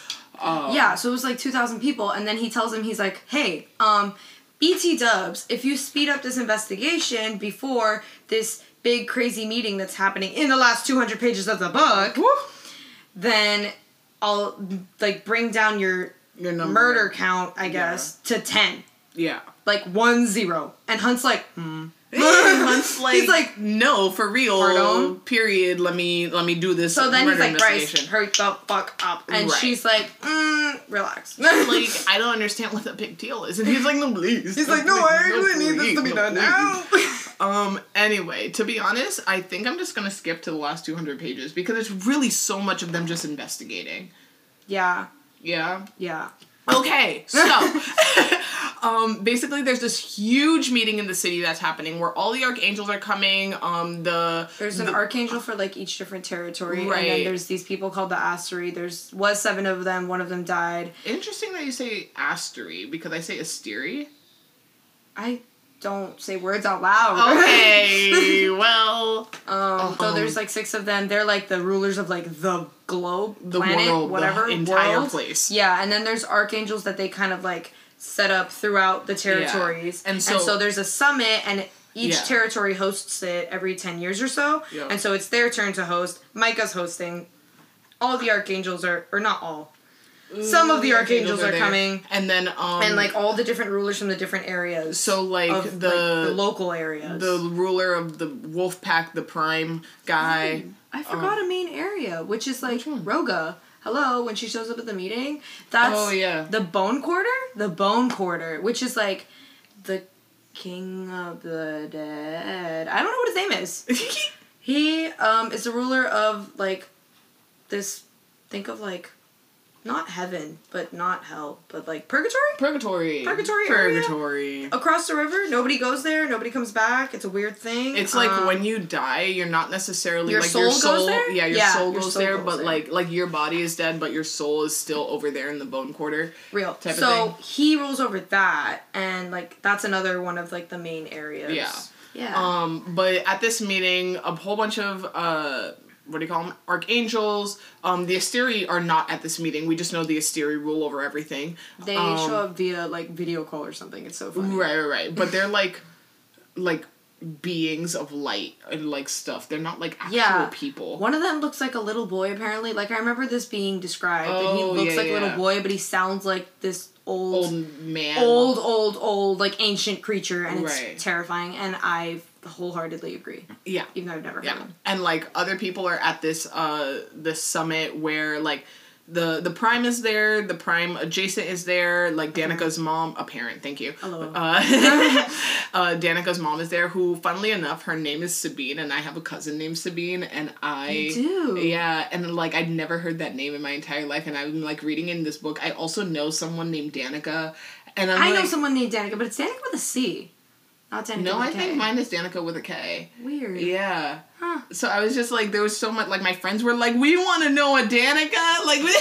Oh. Yeah, so it was like 2,000 people, and then he tells him, he's like, hey, um, BT dubs, if you speed up this investigation before this big crazy meeting that's happening in the last 200 pages of the book, Woo. then I'll like bring down your Your number. murder count, I guess, to 10. Yeah. Like one zero. And Hunt's like, hmm. Hunt's (laughs) like, He's like, no, for real. Pardon? Period. Let me let me do this. so then he's like, Bryce, hurry the fuck up. And Right. she's like, mm, relax. (laughs) like I don't understand what the big deal is, and he's like, no, please. He's like, (laughs) no, I please, actually need this to be no, done please." now. Um. Anyway, to be honest, I think I'm just gonna skip to the last 200 pages because it's really so much of them just investigating. yeah, Yeah. yeah. Okay, so um, basically, there's this huge meeting in the city that's happening where all the archangels are coming. Um, the There's an the- archangel for like each different territory, right? and then there's these people called the Astery. There's was seven of them. One of them died. Interesting that you say astery because I say asteri. I don't say words out loud. (laughs) Okay, well, um, so Um, there's like six of them. They're like the rulers of like the globe, The planet, world, the whatever, entire world. place. Yeah, and then there's archangels that they kind of like set up throughout the territories. And so- there's a summit and each Yeah. territory hosts it every 10 years or so. Yeah. And so it's their turn to host. Micah's hosting. All the archangels are or not all. Some of the archangels are there. coming. and then um, And like all the different rulers from the different areas. so like of, the like, the local areas. the ruler of the wolf pack, the prime guy. I forgot a main area, which is like? Roga. Hello, when she shows up at the meeting. That's Oh, yeah. the Bone Quarter? The Bone Quarter, which is like the King of the Dead. I don't know what his name is. (laughs) He um is the ruler of like this think of like not heaven, but not hell, but like purgatory? Purgatory. Purgatory area? Purgatory. Across the river, nobody goes there, nobody comes back. It's a weird thing. It's like Um, when you die, you're not necessarily Your like soul your goes soul. there? Yeah, your Yeah, soul your goes soul there, goes but there. like like your body is dead, but your soul is still over there in the bone quarter. real. type of so thing. he rules over that, and like that's another one of like the main areas. Yeah. Yeah. Um, but at this meeting, a whole bunch of uh, what do you call them? Archangels. Um, the Asteri are not at this meeting. We just know the Asteri rule over everything. they um, show up via like video call or something. It's so funny. Right, right, right. But they're like, like beings of light and like stuff. They're not like actual Yeah. people. One of them looks like a little boy. Apparently, like I remember this being described. that he Oh, looks yeah, like a little boy, but he sounds like this old, Old old, man. old, old, like ancient creature, and it's Right. terrifying. And I wholeheartedly agree, Yeah. even though I've never heard Yeah, him. and like other people are at this uh this summit where like the the prime is there, the prime adjacent is there, like Danika's mom, a parent, thank you. Hello. Uh, (laughs) (laughs) uh, Danika's mom is there, who, funnily enough, her name is Sabine, and I have a cousin named Sabine, and I You do? yeah, and like I'd never heard that name in my entire life, and I'm like reading in this book. I also know someone named Danica, and I'm I know someone named Danica, but it's Danica with a C, not Danica. No, with I a K. think mine is Danica with a K. Weird. Yeah. Huh. So I was just like, there was so much. Like my friends were like, we want to know a Danica, like, we,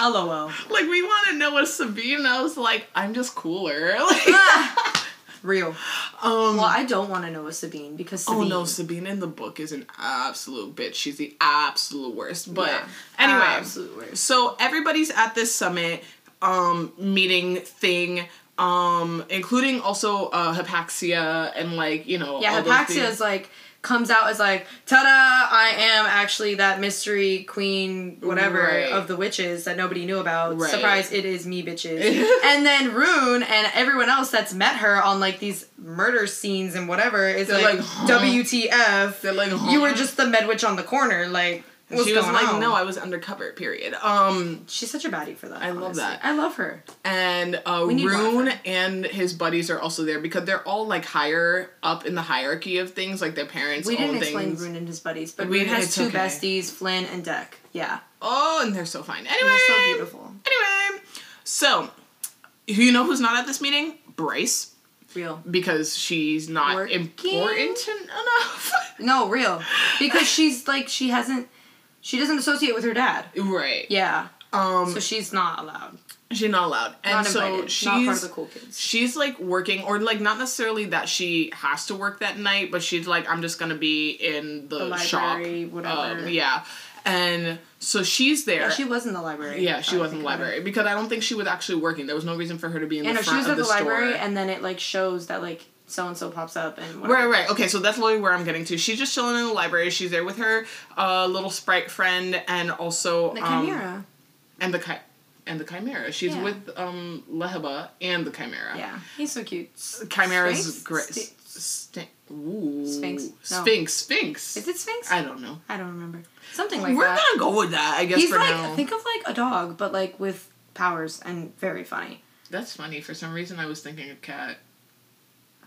(laughs) LOL. like we want to know a Sabine. And I was like, I'm just cooler. (laughs) Like, Real. um. Well, I don't want to know a Sabine because Sabine. Oh no, Sabine in the book is an absolute bitch. She's the absolute worst. But Yeah. anyway, Absolute worst. so everybody's at this summit um meeting thing um including also uh hypaxia and like you know Yeah, Hypaxia is like comes out as like, ta-da! I am actually that mystery queen, whatever Right. of the witches that nobody knew about. Right. Surprise! It is me, bitches. (laughs) and then Ruhn and everyone else that's met her on like these murder scenes and whatever is like, like, huh? WTF? They're like, You were just the med witch on the corner, like. What's she was like, on? no, I was undercover. Period. Um, She's such a baddie for that. I love that. I love her. and uh, We need more of Ruhn and his buddies are also there because they're all like higher up in the hierarchy of things, like their parents We didn't explain things. Ruhn and his buddies, but We- Ruhn has two okay. besties, Flynn and Deck. Yeah, Oh, and they're so fine. and Anyway, they're so beautiful. Anyway, so you know who's not at this meeting? Bryce, Real. because she's not Working? important enough. (laughs) No, real. Because she's like she hasn't she doesn't associate with her dad. right. Yeah. Um, So she's not allowed. she's not allowed, and Not so invited. she's not part of the cool kids. she's like working, or like not necessarily that she has to work that night, but she's like, I'm just gonna be in the, The shop. library, whatever. Um, yeah. and so she's there. Yeah, she was in the library. Yeah, she was in the it. library because I don't think she was actually working. There was no reason for her to be in Yeah, the no, she was at the, the, library, store. and then it like shows that like so and so pops up and Right, whatever. right. Okay, so that's literally where I'm getting to. She's just chilling in the library. She's there with her uh, little sprite friend and also The um, chimera. and the chi- and the chimera. She's Yeah. with um Lehabah and the chimera. yeah, he's so cute. Chimera's Sphinx? great. Sti- Sti- Ooh. Sphinx. No. Sphinx. Sphinx. Is it Sphinx? I don't know. I don't remember. Something like that. We're gonna go with that, I guess, He's for like now. think of like a dog, but like with powers and very funny. That's funny. For some reason, I was thinking a cat.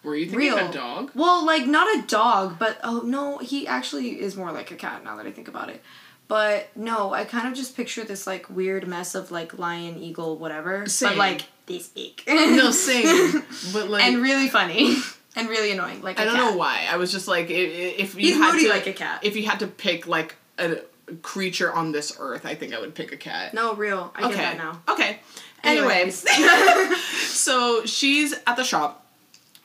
Were you thinking Real. a dog? Well, like not a dog, but oh no, he actually is more like a cat now that I think about it. But no, I kind of just picture this like weird mess of like lion, eagle, whatever. Same. But like this big. no, same. (laughs) But like, and really funny. (laughs) and really annoying. Like I I don't know why. I was just like, i- i- if you He's had moody to, like a cat. if you had to pick like a creature on this earth, I think I would pick a cat. No, real. I okay. get that now. Okay. Anyways. Anyways, (laughs) so she's at the shop.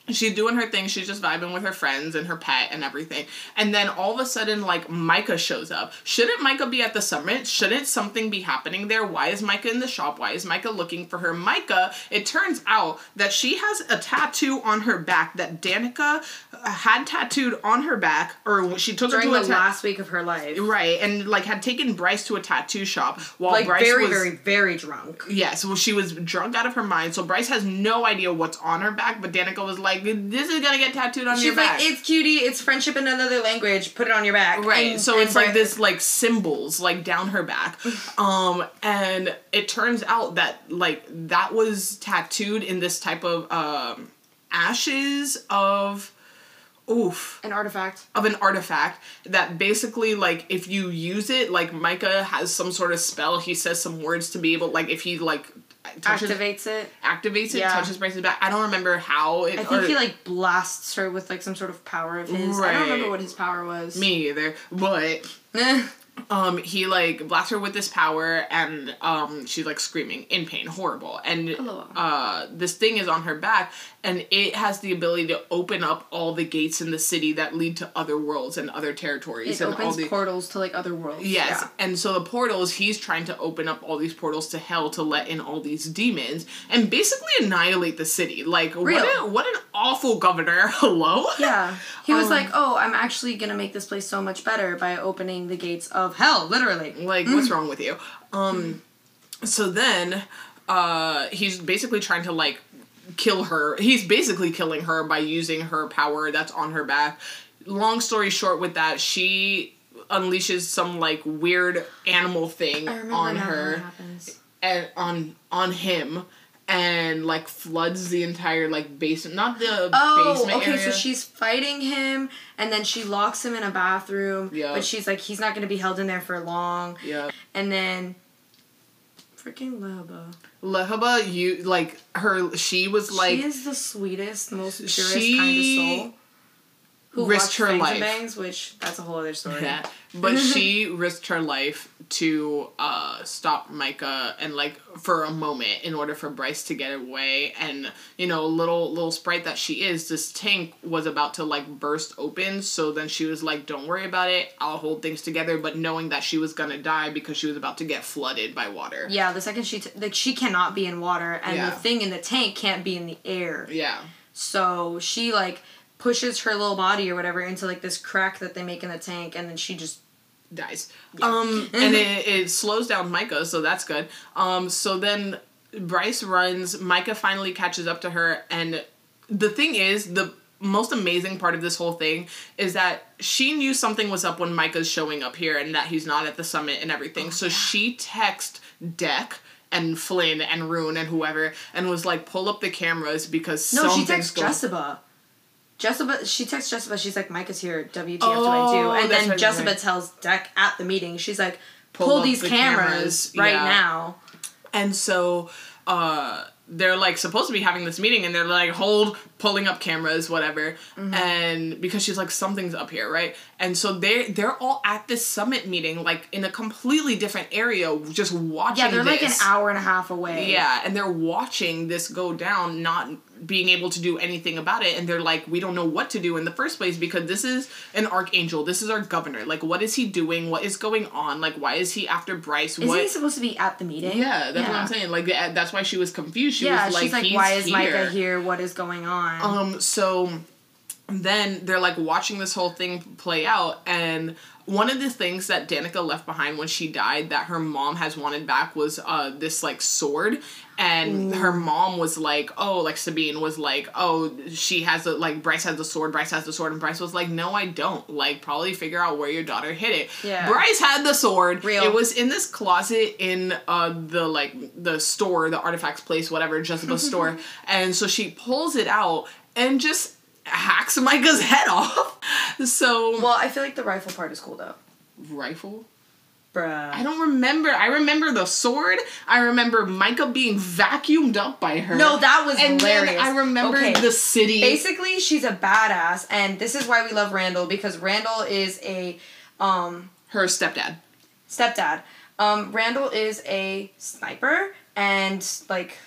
She's doing her thing. She's just vibing with her friends and her pet and everything. And then all of a sudden, like Micah shows up. Shouldn't Micah be at the summit? Shouldn't something be happening there? Why is Micah in the shop? Why is Micah looking for her? Micah, it turns out that she has a tattoo on her back that Danika had tattooed on her back, or she took During her the to a ta- last week of her life. Right, and like had taken Bryce to a tattoo shop while Like Bryce very, was very, very drunk. Yes, well, she was drunk out of her mind, so Bryce has no idea what's on her back. But Danika was like, "This is gonna get tattooed on your back. She's like, it's cutie, it's friendship in another language, put it on your back. right, And- so and it's like this like symbols like down her back, (sighs) um, and it turns out that like that was tattooed in this type of um, ashes of, oof, An artifact. of an artifact that basically like if you use it like Micah has some sort of spell he says some words to be able like if he like touches Activates it. activates it Yeah. touches Bryce's back I don't remember how it I think or- he like blasts her with like some sort of power of his. I don't remember what his power was. me either but Eh. um he like blasts her with this power and um she's like screaming in pain horrible and Hello. uh this thing is on her back and it has the ability to open up all the gates in the city that lead to other worlds and other territories it and all opens the portals to like other worlds. Yes, Yeah. and so the portals, he's trying to open up all these portals to hell to let in all these demons and basically annihilate the city. Like, Real. what, a, what an awful governor. (laughs) Hello? Yeah. He was Um, like, "Oh, I'm actually gonna make this place so much better by opening the gates of hell, literally." Like, what's wrong with you? Um, so then, uh, he's basically trying to, like, kill her. He's basically killing her by using her power that's on her back. Long story short, with that, she unleashes some, like, weird animal thing on her. and on on him and like floods the entire like basement not the Oh, basement okay. area. So she's fighting him, and then she locks him in a bathroom. Yeah. But she's like, he's not gonna be held in there for long. yeah And then, freaking Leba. Lehabah you like her she was like she is the sweetest, most purest she kind of soul. Who risked her life. Bangs, which that's a whole other story. Yeah. (laughs) But she risked her life to uh, stop Micah and like for a moment in order for Bryce to get away and you know little little sprite that she is this tank was about to like burst open so then she was like don't worry about it I'll hold things together but knowing that she was gonna die because she was about to get flooded by water. Yeah, the second she t- like she cannot be in water, and Yeah. the thing in the tank can't be in the air. Yeah. So she like pushes her little body or whatever into like this crack that they make in the tank, and then she just dies. Um, and (laughs) it, it slows down Micah, so that's good. Um, so then Bryce runs. Micah finally catches up to her, and the thing is, the most amazing part of this whole thing is that she knew something was up when Micah's showing up here, and that he's not at the summit and everything. so she texted Deck. And Flynn and Ruhn and whoever, and was like, pull up the cameras because no, she texts going- Jesiba. Jesiba, she texts Jesiba. She's like, "Mike is here. WTF do I Oh, do?" And then Jesiba right. tells Deck at the meeting. She's like, Pull "Pull, these the cameras, cameras, right yeah. now." And so uh they're like supposed to be having this meeting and they're like hold pulling up cameras whatever Mm-hmm. and because she's like something's up here right and so they they're all at this summit meeting like in a completely different area just watching Yeah, they're like an hour and a half away. yeah and they're watching this go down not being able to do anything about it and they're like we don't know what to do in the first place because this is an archangel this is our governor like what is he doing what is going on like why is he after bryce Isn't what he supposed to be at the meeting? yeah that's what i'm saying like uh, that's why she was confused she yeah, was like she's like, why is here. Micah here? What is going on? Um, so then they're like watching this whole thing play out, and one of the things that Danika left behind when she died that her mom has wanted back was uh this like sword, and her mom was like, oh, like Sabine was like, oh, she has a like Bryce has the sword, Bryce has the sword, and Bryce was like, no, I don't. Like, probably figure out where your daughter hid it. Yeah. Bryce had the sword. Real. It was in this closet in uh the like the store, the artifacts place, whatever, Jesiba's (laughs) store, and so she pulls it out and just hacks Micah's (laughs) head off. So well, I feel like the rifle part is cool though. rifle. Bruh. I don't remember. I remember the sword. I remember Micah being vacuumed up by her. No, that was and hilarious. then I remember Okay. the city. Basically, she's a badass, and this is why we love Randall because Randall is a um, her stepdad. stepdad. Um, Randall is a sniper and like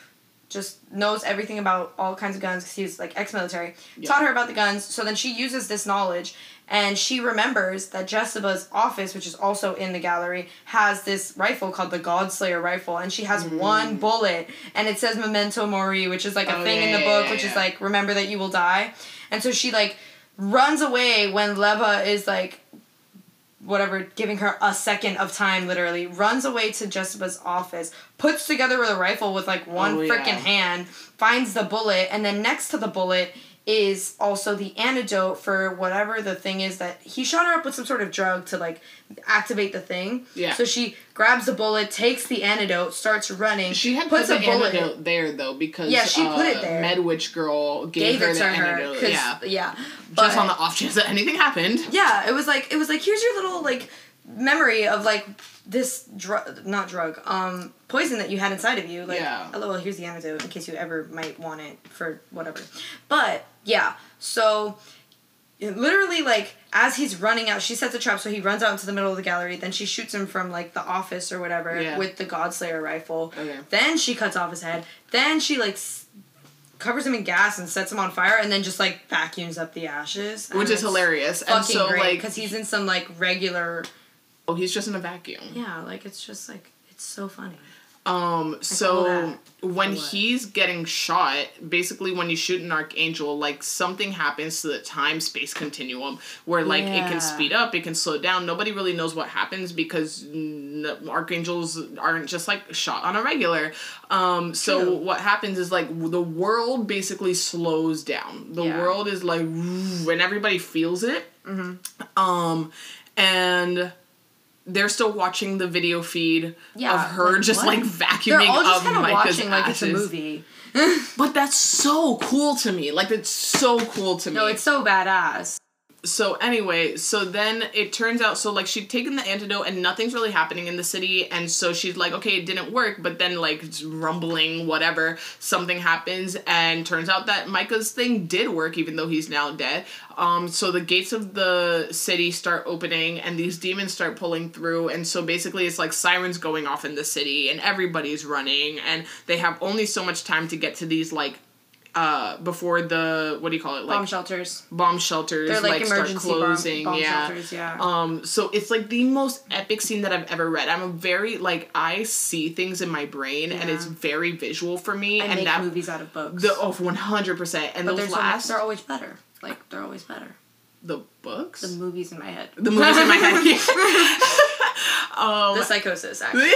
just knows everything about all kinds of guns because he's like ex-military. Yeah. Taught her about the guns, so then she uses this knowledge and she remembers that Jesiba's office, which is also in the gallery, has this rifle called the Godslayer rifle, and she has one bullet, and it says "Memento Mori," which is like a Mm. Oh, thing in the book, yeah, which is like "Remember that you will die," and so she like runs away when Leva is like whatever, giving her a second of time, literally, runs away to Jesiba's office, puts together with a rifle with like one Oh, freaking yeah. hand, finds the bullet, and then next to the bullet is also the antidote for whatever the thing is that he shot her up with some sort of drug to like activate the thing. Yeah. So she grabs the bullet, takes the antidote, starts running. She had puts put a the bullet antidote there though because Yeah, she put it uh, there. Medwitch girl gave, gave her it the to her. antidote. 'cause- Yeah, yeah. just on the off chance that anything happened. Yeah, it was like it was like here's your little like memory of like this drug not drug um poison that you had inside of you like Yeah. oh well here's the antidote in case you ever might want it for whatever but yeah so literally like as he's running out she sets a trap so he runs out into the middle of the gallery then she shoots him from like the office or whatever Yeah. with the godslayer rifle Okay. then she cuts off his head then she like s- covers him in gas and sets him on fire and then just like vacuums up the ashes Which is hilarious. And so great like because he's in some like regular oh, he's just in a vacuum. yeah like it's just like it's so funny Um, call so when he's getting shot, basically when you shoot an archangel, like something happens to the time space continuum where like it can speed up, it can slow down. Nobody really knows what happens because n- archangels aren't just like shot on a regular. Um, so True. what happens is like the world basically slows down. The Yeah. world is like, and everybody feels it. Mm-hmm. Um, and they're still watching the video feed Yeah, of her like, just what? like vacuuming they're all just kind of watching like it's a movie But that's so cool to me. Like it's so cool to me. no it's so badass so anyway, so then it turns out so like she'd taken the antidote and nothing's really happening in the city and so she's like okay it didn't work but then like rumbling whatever something happens and turns out that Micah's thing did work even though he's now dead. Um so the gates of the city start opening and these demons start pulling through and so basically it's like sirens going off in the city and everybody's running and they have only so much time to get to these like uh before the what do you call it? Like bomb shelters. bomb shelters they're like, like, start emergency bomb, closing bomb yeah. shelters yeah. Um so it's like the most epic scene that i've ever read. I'm a very like i see things in my brain and it's very visual for me I and make that movies out of books. the oh 100% and but those last they're always better. Like they're always better. The books? The movies in my head. The movies in my head (laughs) (laughs) um the psychosis (laughs) actually.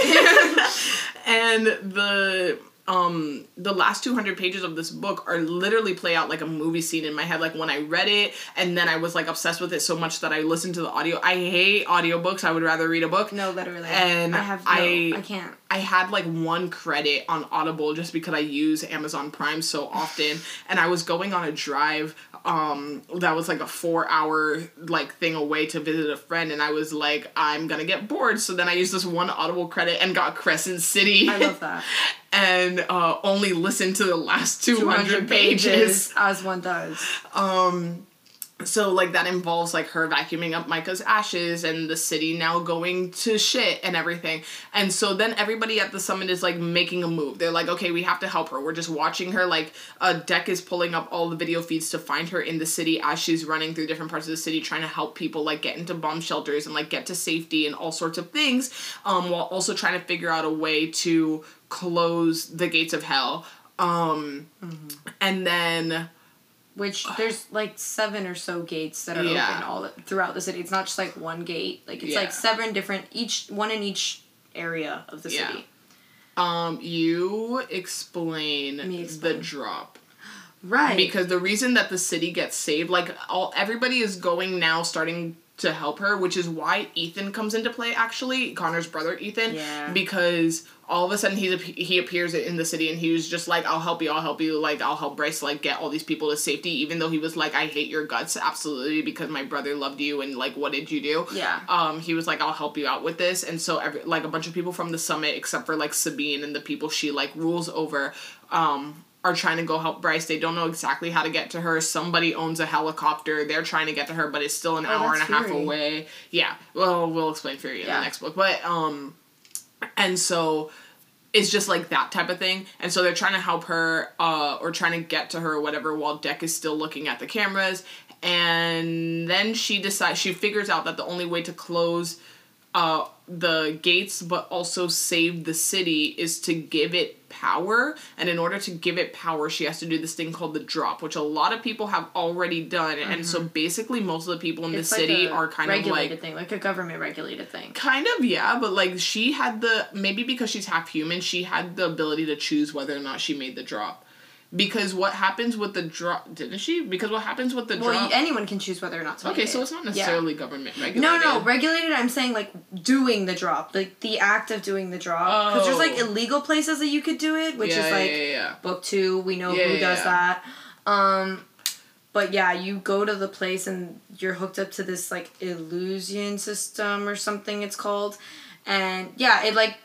And the um the last 200 pages of this book are literally play out like a movie scene in my head. Like when i read it and then i was like obsessed with it so much that i listened to the audio. I hate audiobooks. I would rather read a book. No literally. And i have no, I- I can't. I had like one credit on Audible just because I use Amazon Prime so often. And I was going on a drive um that was like a 4 hour like thing away to visit a friend. And I was like I'm to get bored. So then I used this one Audible credit and got Crescent City. I love that (laughs) and uh only listen to the last 200, 200 pages. pages as one does Um so like that involves like her vacuuming up Micah's ashes and the city now going to shit and everything. And so then everybody at the summit is like making a move. They're like, okay, we have to help her. We're just watching her. Like a deck is pulling up all the video feeds to find her in the city as she's running through different parts of the city trying to help people like get into bomb shelters and like get to safety and all sorts of things. Um, while also trying to figure out a way to close the gates of hell. Um, and then Which (sighs) there's like seven or so gates that are Yeah. open all throughout the city. It's not just like one gate. Like it's Yeah. like seven different each one in each area of the Yeah. city. um, you explain, Me the drop. Right. because the reason that the city gets saved like all everybody is going now starting to help her which is why Ithan comes into play actually connor's brother Ithan Yeah. because all of a sudden he's he appears in the city and he was just like i'll help you i'll help you like i'll help bryce like get all these people to safety even though he was like i hate your guts absolutely because my brother loved you and like what did you do Yeah. um he was like i'll help you out with this and so every like a bunch of people from the summit except for like sabine and the people she like rules over um are trying to go help Bryce. They don't know exactly how to get to her. Somebody owns a helicopter. They're trying to get to her, but it's still an Oh, hour and a that's half away. Yeah. Well, we'll explain Fury in Yeah. the next book. But um and so it's just like that type of thing. And so they're trying to help her uh or trying to get to her or whatever while Deck is still looking at the cameras. And then she decides she figures out that the only way to close uh the gates but also save the city is to give it power. And in order to give it power she has to do this thing called the drop which a lot of people have already done. And so basically most of the people in it's the like city are kind of regulated like thing, like a government regulated thing. kind of yeah but like she had the maybe because she's half human she had the ability to choose whether or not she made the drop because what happens with the drop didn't she because what happens with the Well, drop anyone can choose whether or not to. okay so it's not Yeah. necessarily government regulated No, no, regulated. I'm saying like doing the drop, like the act of doing the drop. Because there's like Oh. illegal places that you could do it, which yeah, is like yeah, yeah, yeah. book two. We know Yeah, who yeah, does yeah. that. Um, but yeah, you go to the place and you're hooked up to this like illusion system or something. It's called, and yeah, it like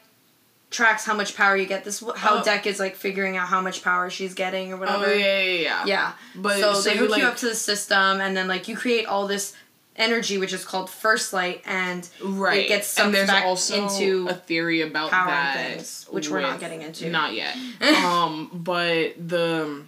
tracks how much power you get. This how Oh. Deck is like figuring out how much power she's getting or whatever. Oh yeah, yeah, yeah. Yeah. But so, so they hook like- you up to the system, and then like you create all this energy, which is called first light, and Right. it gets and there's back also into a theory about power that, things, which we're not getting into. Not yet. (laughs) um, but the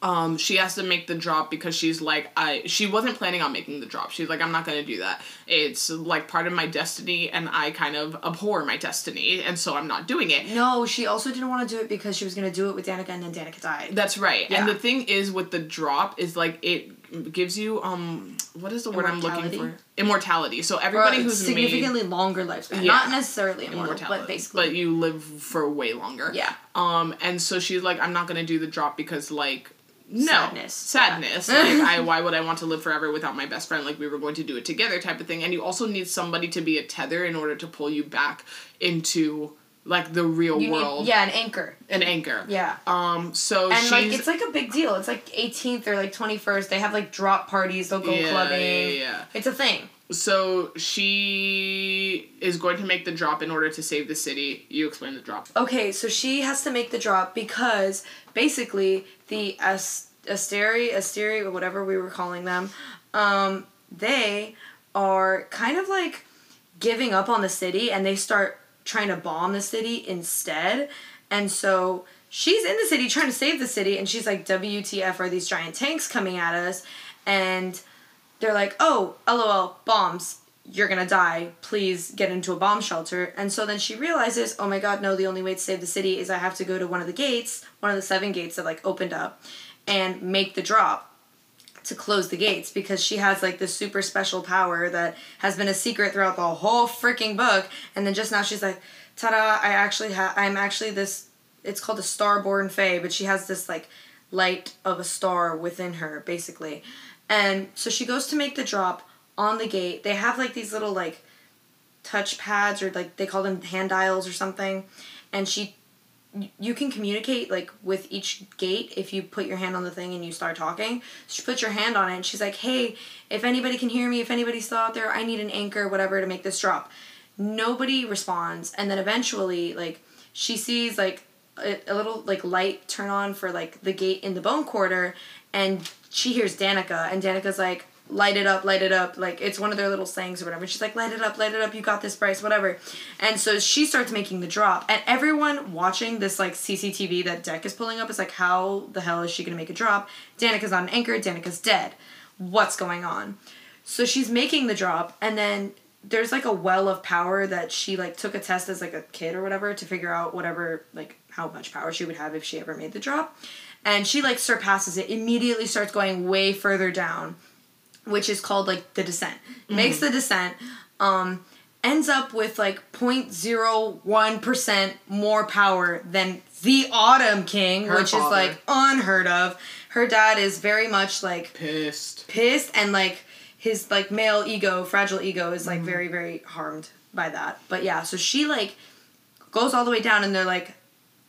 um she has to make the drop because she's like I she wasn't planning on making the drop. She's like I'm not going to do that. It's like part of my destiny and I kind of abhor my destiny and so I'm not doing it. No, she also didn't want to do it because she was gonna do it with Danika, and then Danika died. That's right. Yeah. And the thing is with the drop is like it gives you um what is the word I'm looking for? Immortality. So everybody who's made significantly longer lifespan. Yeah. Not necessarily immortal, immortality, but basically. but you live for way longer. yeah. Um, and so she's like, I'm not gonna do the drop because like no Sadness. sadness. like I (laughs) why would I want to live forever without my best friend? Like we were going to do it together, type of thing. And you also need somebody to be a tether in order to pull you back into like the real You world. need yeah an anchor. An anchor. Yeah. Um. So And like it's like a big deal. It's like 18th or like 21st. They have like drop parties. They'll go yeah, clubbing. yeah, yeah. It's a thing. So she is going to make the drop in order to save the city. You explain the drop. Okay, so she has to make the drop because basically the As- Asteri, Asteri, or whatever we were calling them, um, they are kind of like giving up on the city and they start trying to bomb the city instead. And so she's in the city trying to save the city and she's like, WTF are these giant tanks coming at us? And they're like, oh, lol, bombs. You're gonna die. Please get into a bomb shelter. And so then she realizes, oh my god, no, the only way to save the city is I have to go to one of the gates, one of the seven gates that like opened up, and make the drop to close the gates because she has like this super special power that has been a secret throughout the whole freaking book. And then just now she's like, ta-da! I actually have. I'm actually this. It's called a starborn fae, but she has this like light of a star within her, basically. And so she goes to make the drop on the gate. They have like these little like touch pads or like they call them hand dials or something. And she you can communicate like with each gate if you put your hand on the thing and you start talking. She puts your hand on it and she's like, "Hey, if anybody can hear me, if anybody's still out there, I need an anchor, whatever, to make this drop." Nobody responds, and then eventually, like she sees like a, a little like light turn on for like the gate in the bone quarter, and she hears Danika, and Danika's like, light it up, light it up. Like it's one of their little sayings or whatever. She's like, light it up, light it up. You got this, Bryce, whatever. And so she starts making the drop, and everyone watching this like CCTV that Deck is pulling up is like, how the hell is she gonna make a drop? Danika's on an anchor. Danika's dead. What's going on? So she's making the drop, and then there's like a well of power that she like took a test as like a kid or whatever to figure out whatever like how much power she would have if she ever made the drop and she like surpasses it immediately starts going way further down which is called like the descent. Makes the descent um ends up with like 0.01% more power than the autumn king Her which father. is like unheard of. Her dad is very much like Pissed. pissed and like his like male ego fragile ego is like very very harmed by that. But yeah so she like goes all the way down and they're like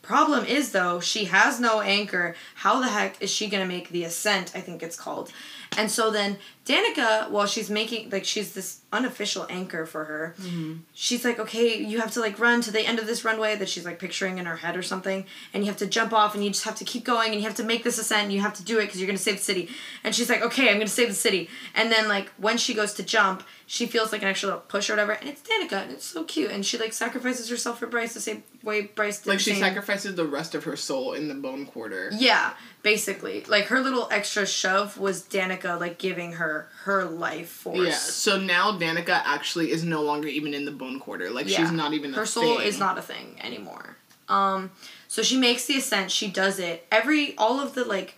problem is though she has no anchor. How the heck is she gonna make the ascent i think it's called and so then danika while she's making like she's this unofficial anchor for her mm-hmm. she's like okay you have to like run to the end of this runway that she's like picturing in her head or something and you have to jump off and you just have to keep going and you have to make this ascent and you have to do it because you're going to save the city. And she's like okay i'm going to save the city. And then like when she goes to jump she feels like an extra little push or whatever and it's danika and it's so cute and she like sacrifices herself for bryce the same way bryce did Like she same- sacrifices the rest of her soul in the bone quarter. yeah, basically. Like her little extra shove was Danika like giving her her life force. Yeah. So now Danika actually is no longer even in the bone quarter. Like Yeah. she's not even. her soul thing. is not a thing anymore. Um so she makes the ascent, she does it. Every all of the like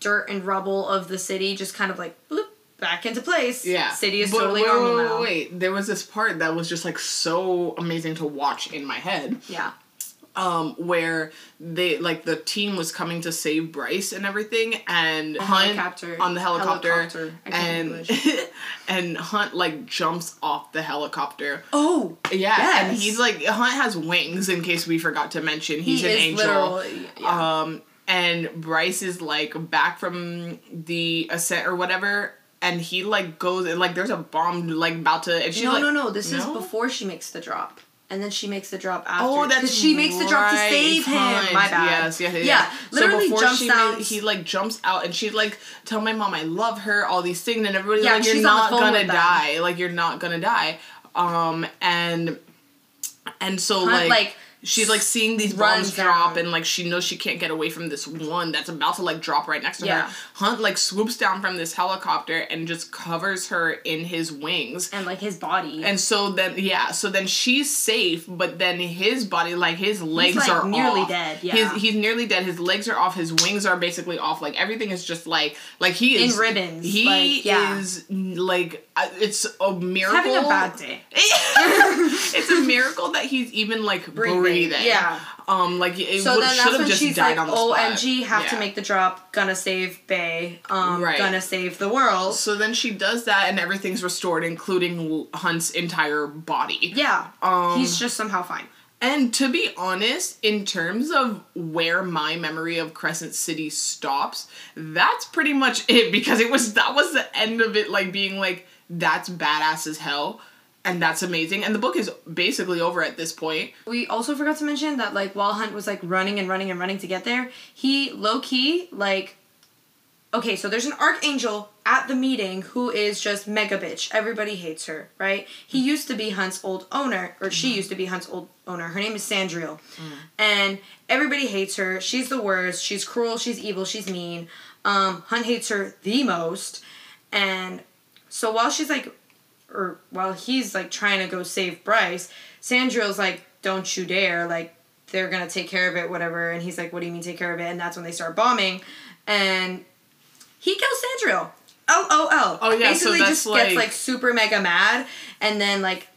dirt and rubble of the city just kind of like bloop back into place. Yeah. City is But totally wait, normal now. Wait, there was this part that was just like so amazing to watch in my head. Yeah. Um, where they like the team was coming to save Bryce and everything, and Hunt helicopter. on the helicopter, Helicopter. And (laughs) and Hunt like jumps off the helicopter. Oh. Yeah, and he's like Hunt has wings. In case we forgot to mention, he's he an angel. yeah. Um, and Bryce is like back from the ascent or whatever, and he like goes and like there's a bomb like about to, and she's no, like, no, no. This is before she makes the drop. And then she makes the drop after. Oh, that's she makes the drop to save him. My bad. Yes, yes, yes. Yeah, literally so before jumps she down. made- he like jumps out, and she's like, "Tell my mom I love her." All these things, and everybody's Yeah, like, "You're she's on the not gonna die. Like you're not gonna die." Um, and and so Hunt, like. like, She's like seeing these bombs drop, and like she knows she can't get away from this one that's about to like drop right next to Yeah. her. Hunt like swoops down from this helicopter and just covers her in his wings. and like his body. And so then yeah, so then she's safe, but then his body, like his legs like, are nearly off. dead, yeah. He's he's nearly dead. His legs are off. His wings are basically off. Like everything is just like like he is In ribbons, He like, yeah. is like it's a miracle. having a bad day. (laughs) it's a miracle that he's even like breathing. Breathing, yeah. Um, like it So would, should have just she's died like, on the spot. "OMG, have to make the drop. Gonna save Bay. Um, Right. gonna save the world." So then she does that, and everything's restored, including Hunt's entire body. Yeah, Um, he's just somehow fine. And to be honest, in terms of where my memory of Crescent City stops, that's pretty much it (laughs) because it was that was the end of it like being like that's badass as hell and that's amazing and the book is basically over at this point. We also forgot to mention that like while Hunt was like running and running and running to get there, he low key like okay, so there's an archangel at the meeting who is just mega bitch. Everybody hates her, right? He used to be Hunt's old owner, or she used to be Hunt's old owner. Her name is Sandriel. And everybody hates her. She's the worst. She's cruel, she's evil, she's mean. Um, Hunt hates her the most. And so while she's like or while he's like trying to go save Bryce, Sandriel's like, "Don't you dare!" Like they're gonna take care of it, whatever. And he's like, "What do you mean take care of it?" And that's when they start bombing, and he kills Sandriel. L O L. Oh, yeah, so Basically, that's just gets like- like super mega mad, and then like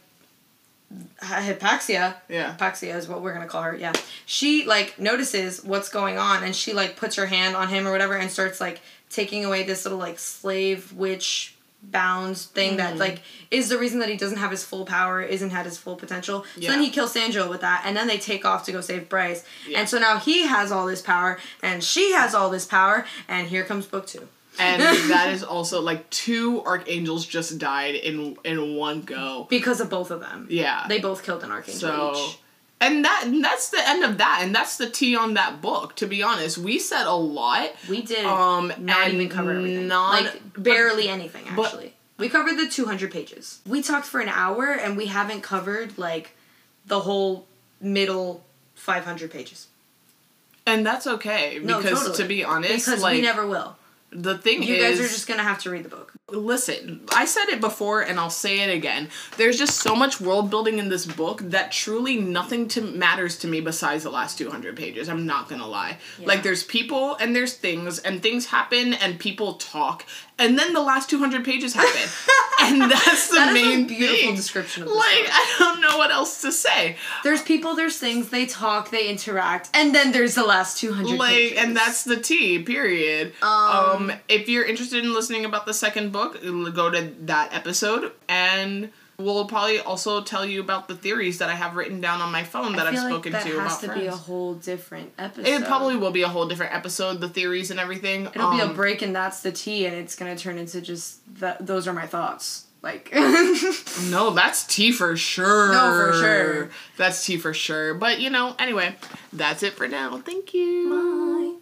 Hypaxia. Yeah. Hypaxia is what we're gonna call her. Yeah. She like notices what's going on, and she like puts her hand on him or whatever, and starts like taking away this little like slave witch bounds thing that Mm. like is the reason that he doesn't have his full power, isn't had his full potential. So then he kills Sandriel with that, and then they take off to go save Bryce. Yeah. And so now he has all this power, and she has all this power, and here comes book two. And (laughs) that is also like two archangels just died in in one go. Because of both of them. Yeah. They both killed an archangel So each. And that and that's the end of that and that's the tea on that book to be honest we said a lot We did Um, not even cover everything. not- like barely anything but- actually. we covered the 200 pages. We talked for an hour and we haven't covered like the whole middle 500 pages. and that's okay No, because totally. to be honest Because like we never will. The thing You is guys are just gonna have to read the book. listen i said it before and i'll say it again. There's just so much world building in this book that truly nothing to matters to me besides the last 200 pages i'm not gonna lie. Like there's people and there's things and things happen and people talk and then the last 200 pages happen (laughs) and that's the That main a beautiful thing. description of like book. i don't know what else to say There's people, there's things, they talk, they interact, and then there's the last 200 like pages. and that's the t period um, if you're interested in listening about the second book go to that episode and we'll probably also tell you about the theories that i have written down on my phone that I i've feel spoken like that to has about to friends be a whole different episode. it probably will be a whole different episode the theories and everything. It'll be a Um, break and that's the tea and it's gonna turn into just that those are my thoughts. Like. (laughs) No that's tea for sure. No, for sure. that's tea for sure. But you know anyway that's it for now. Thank you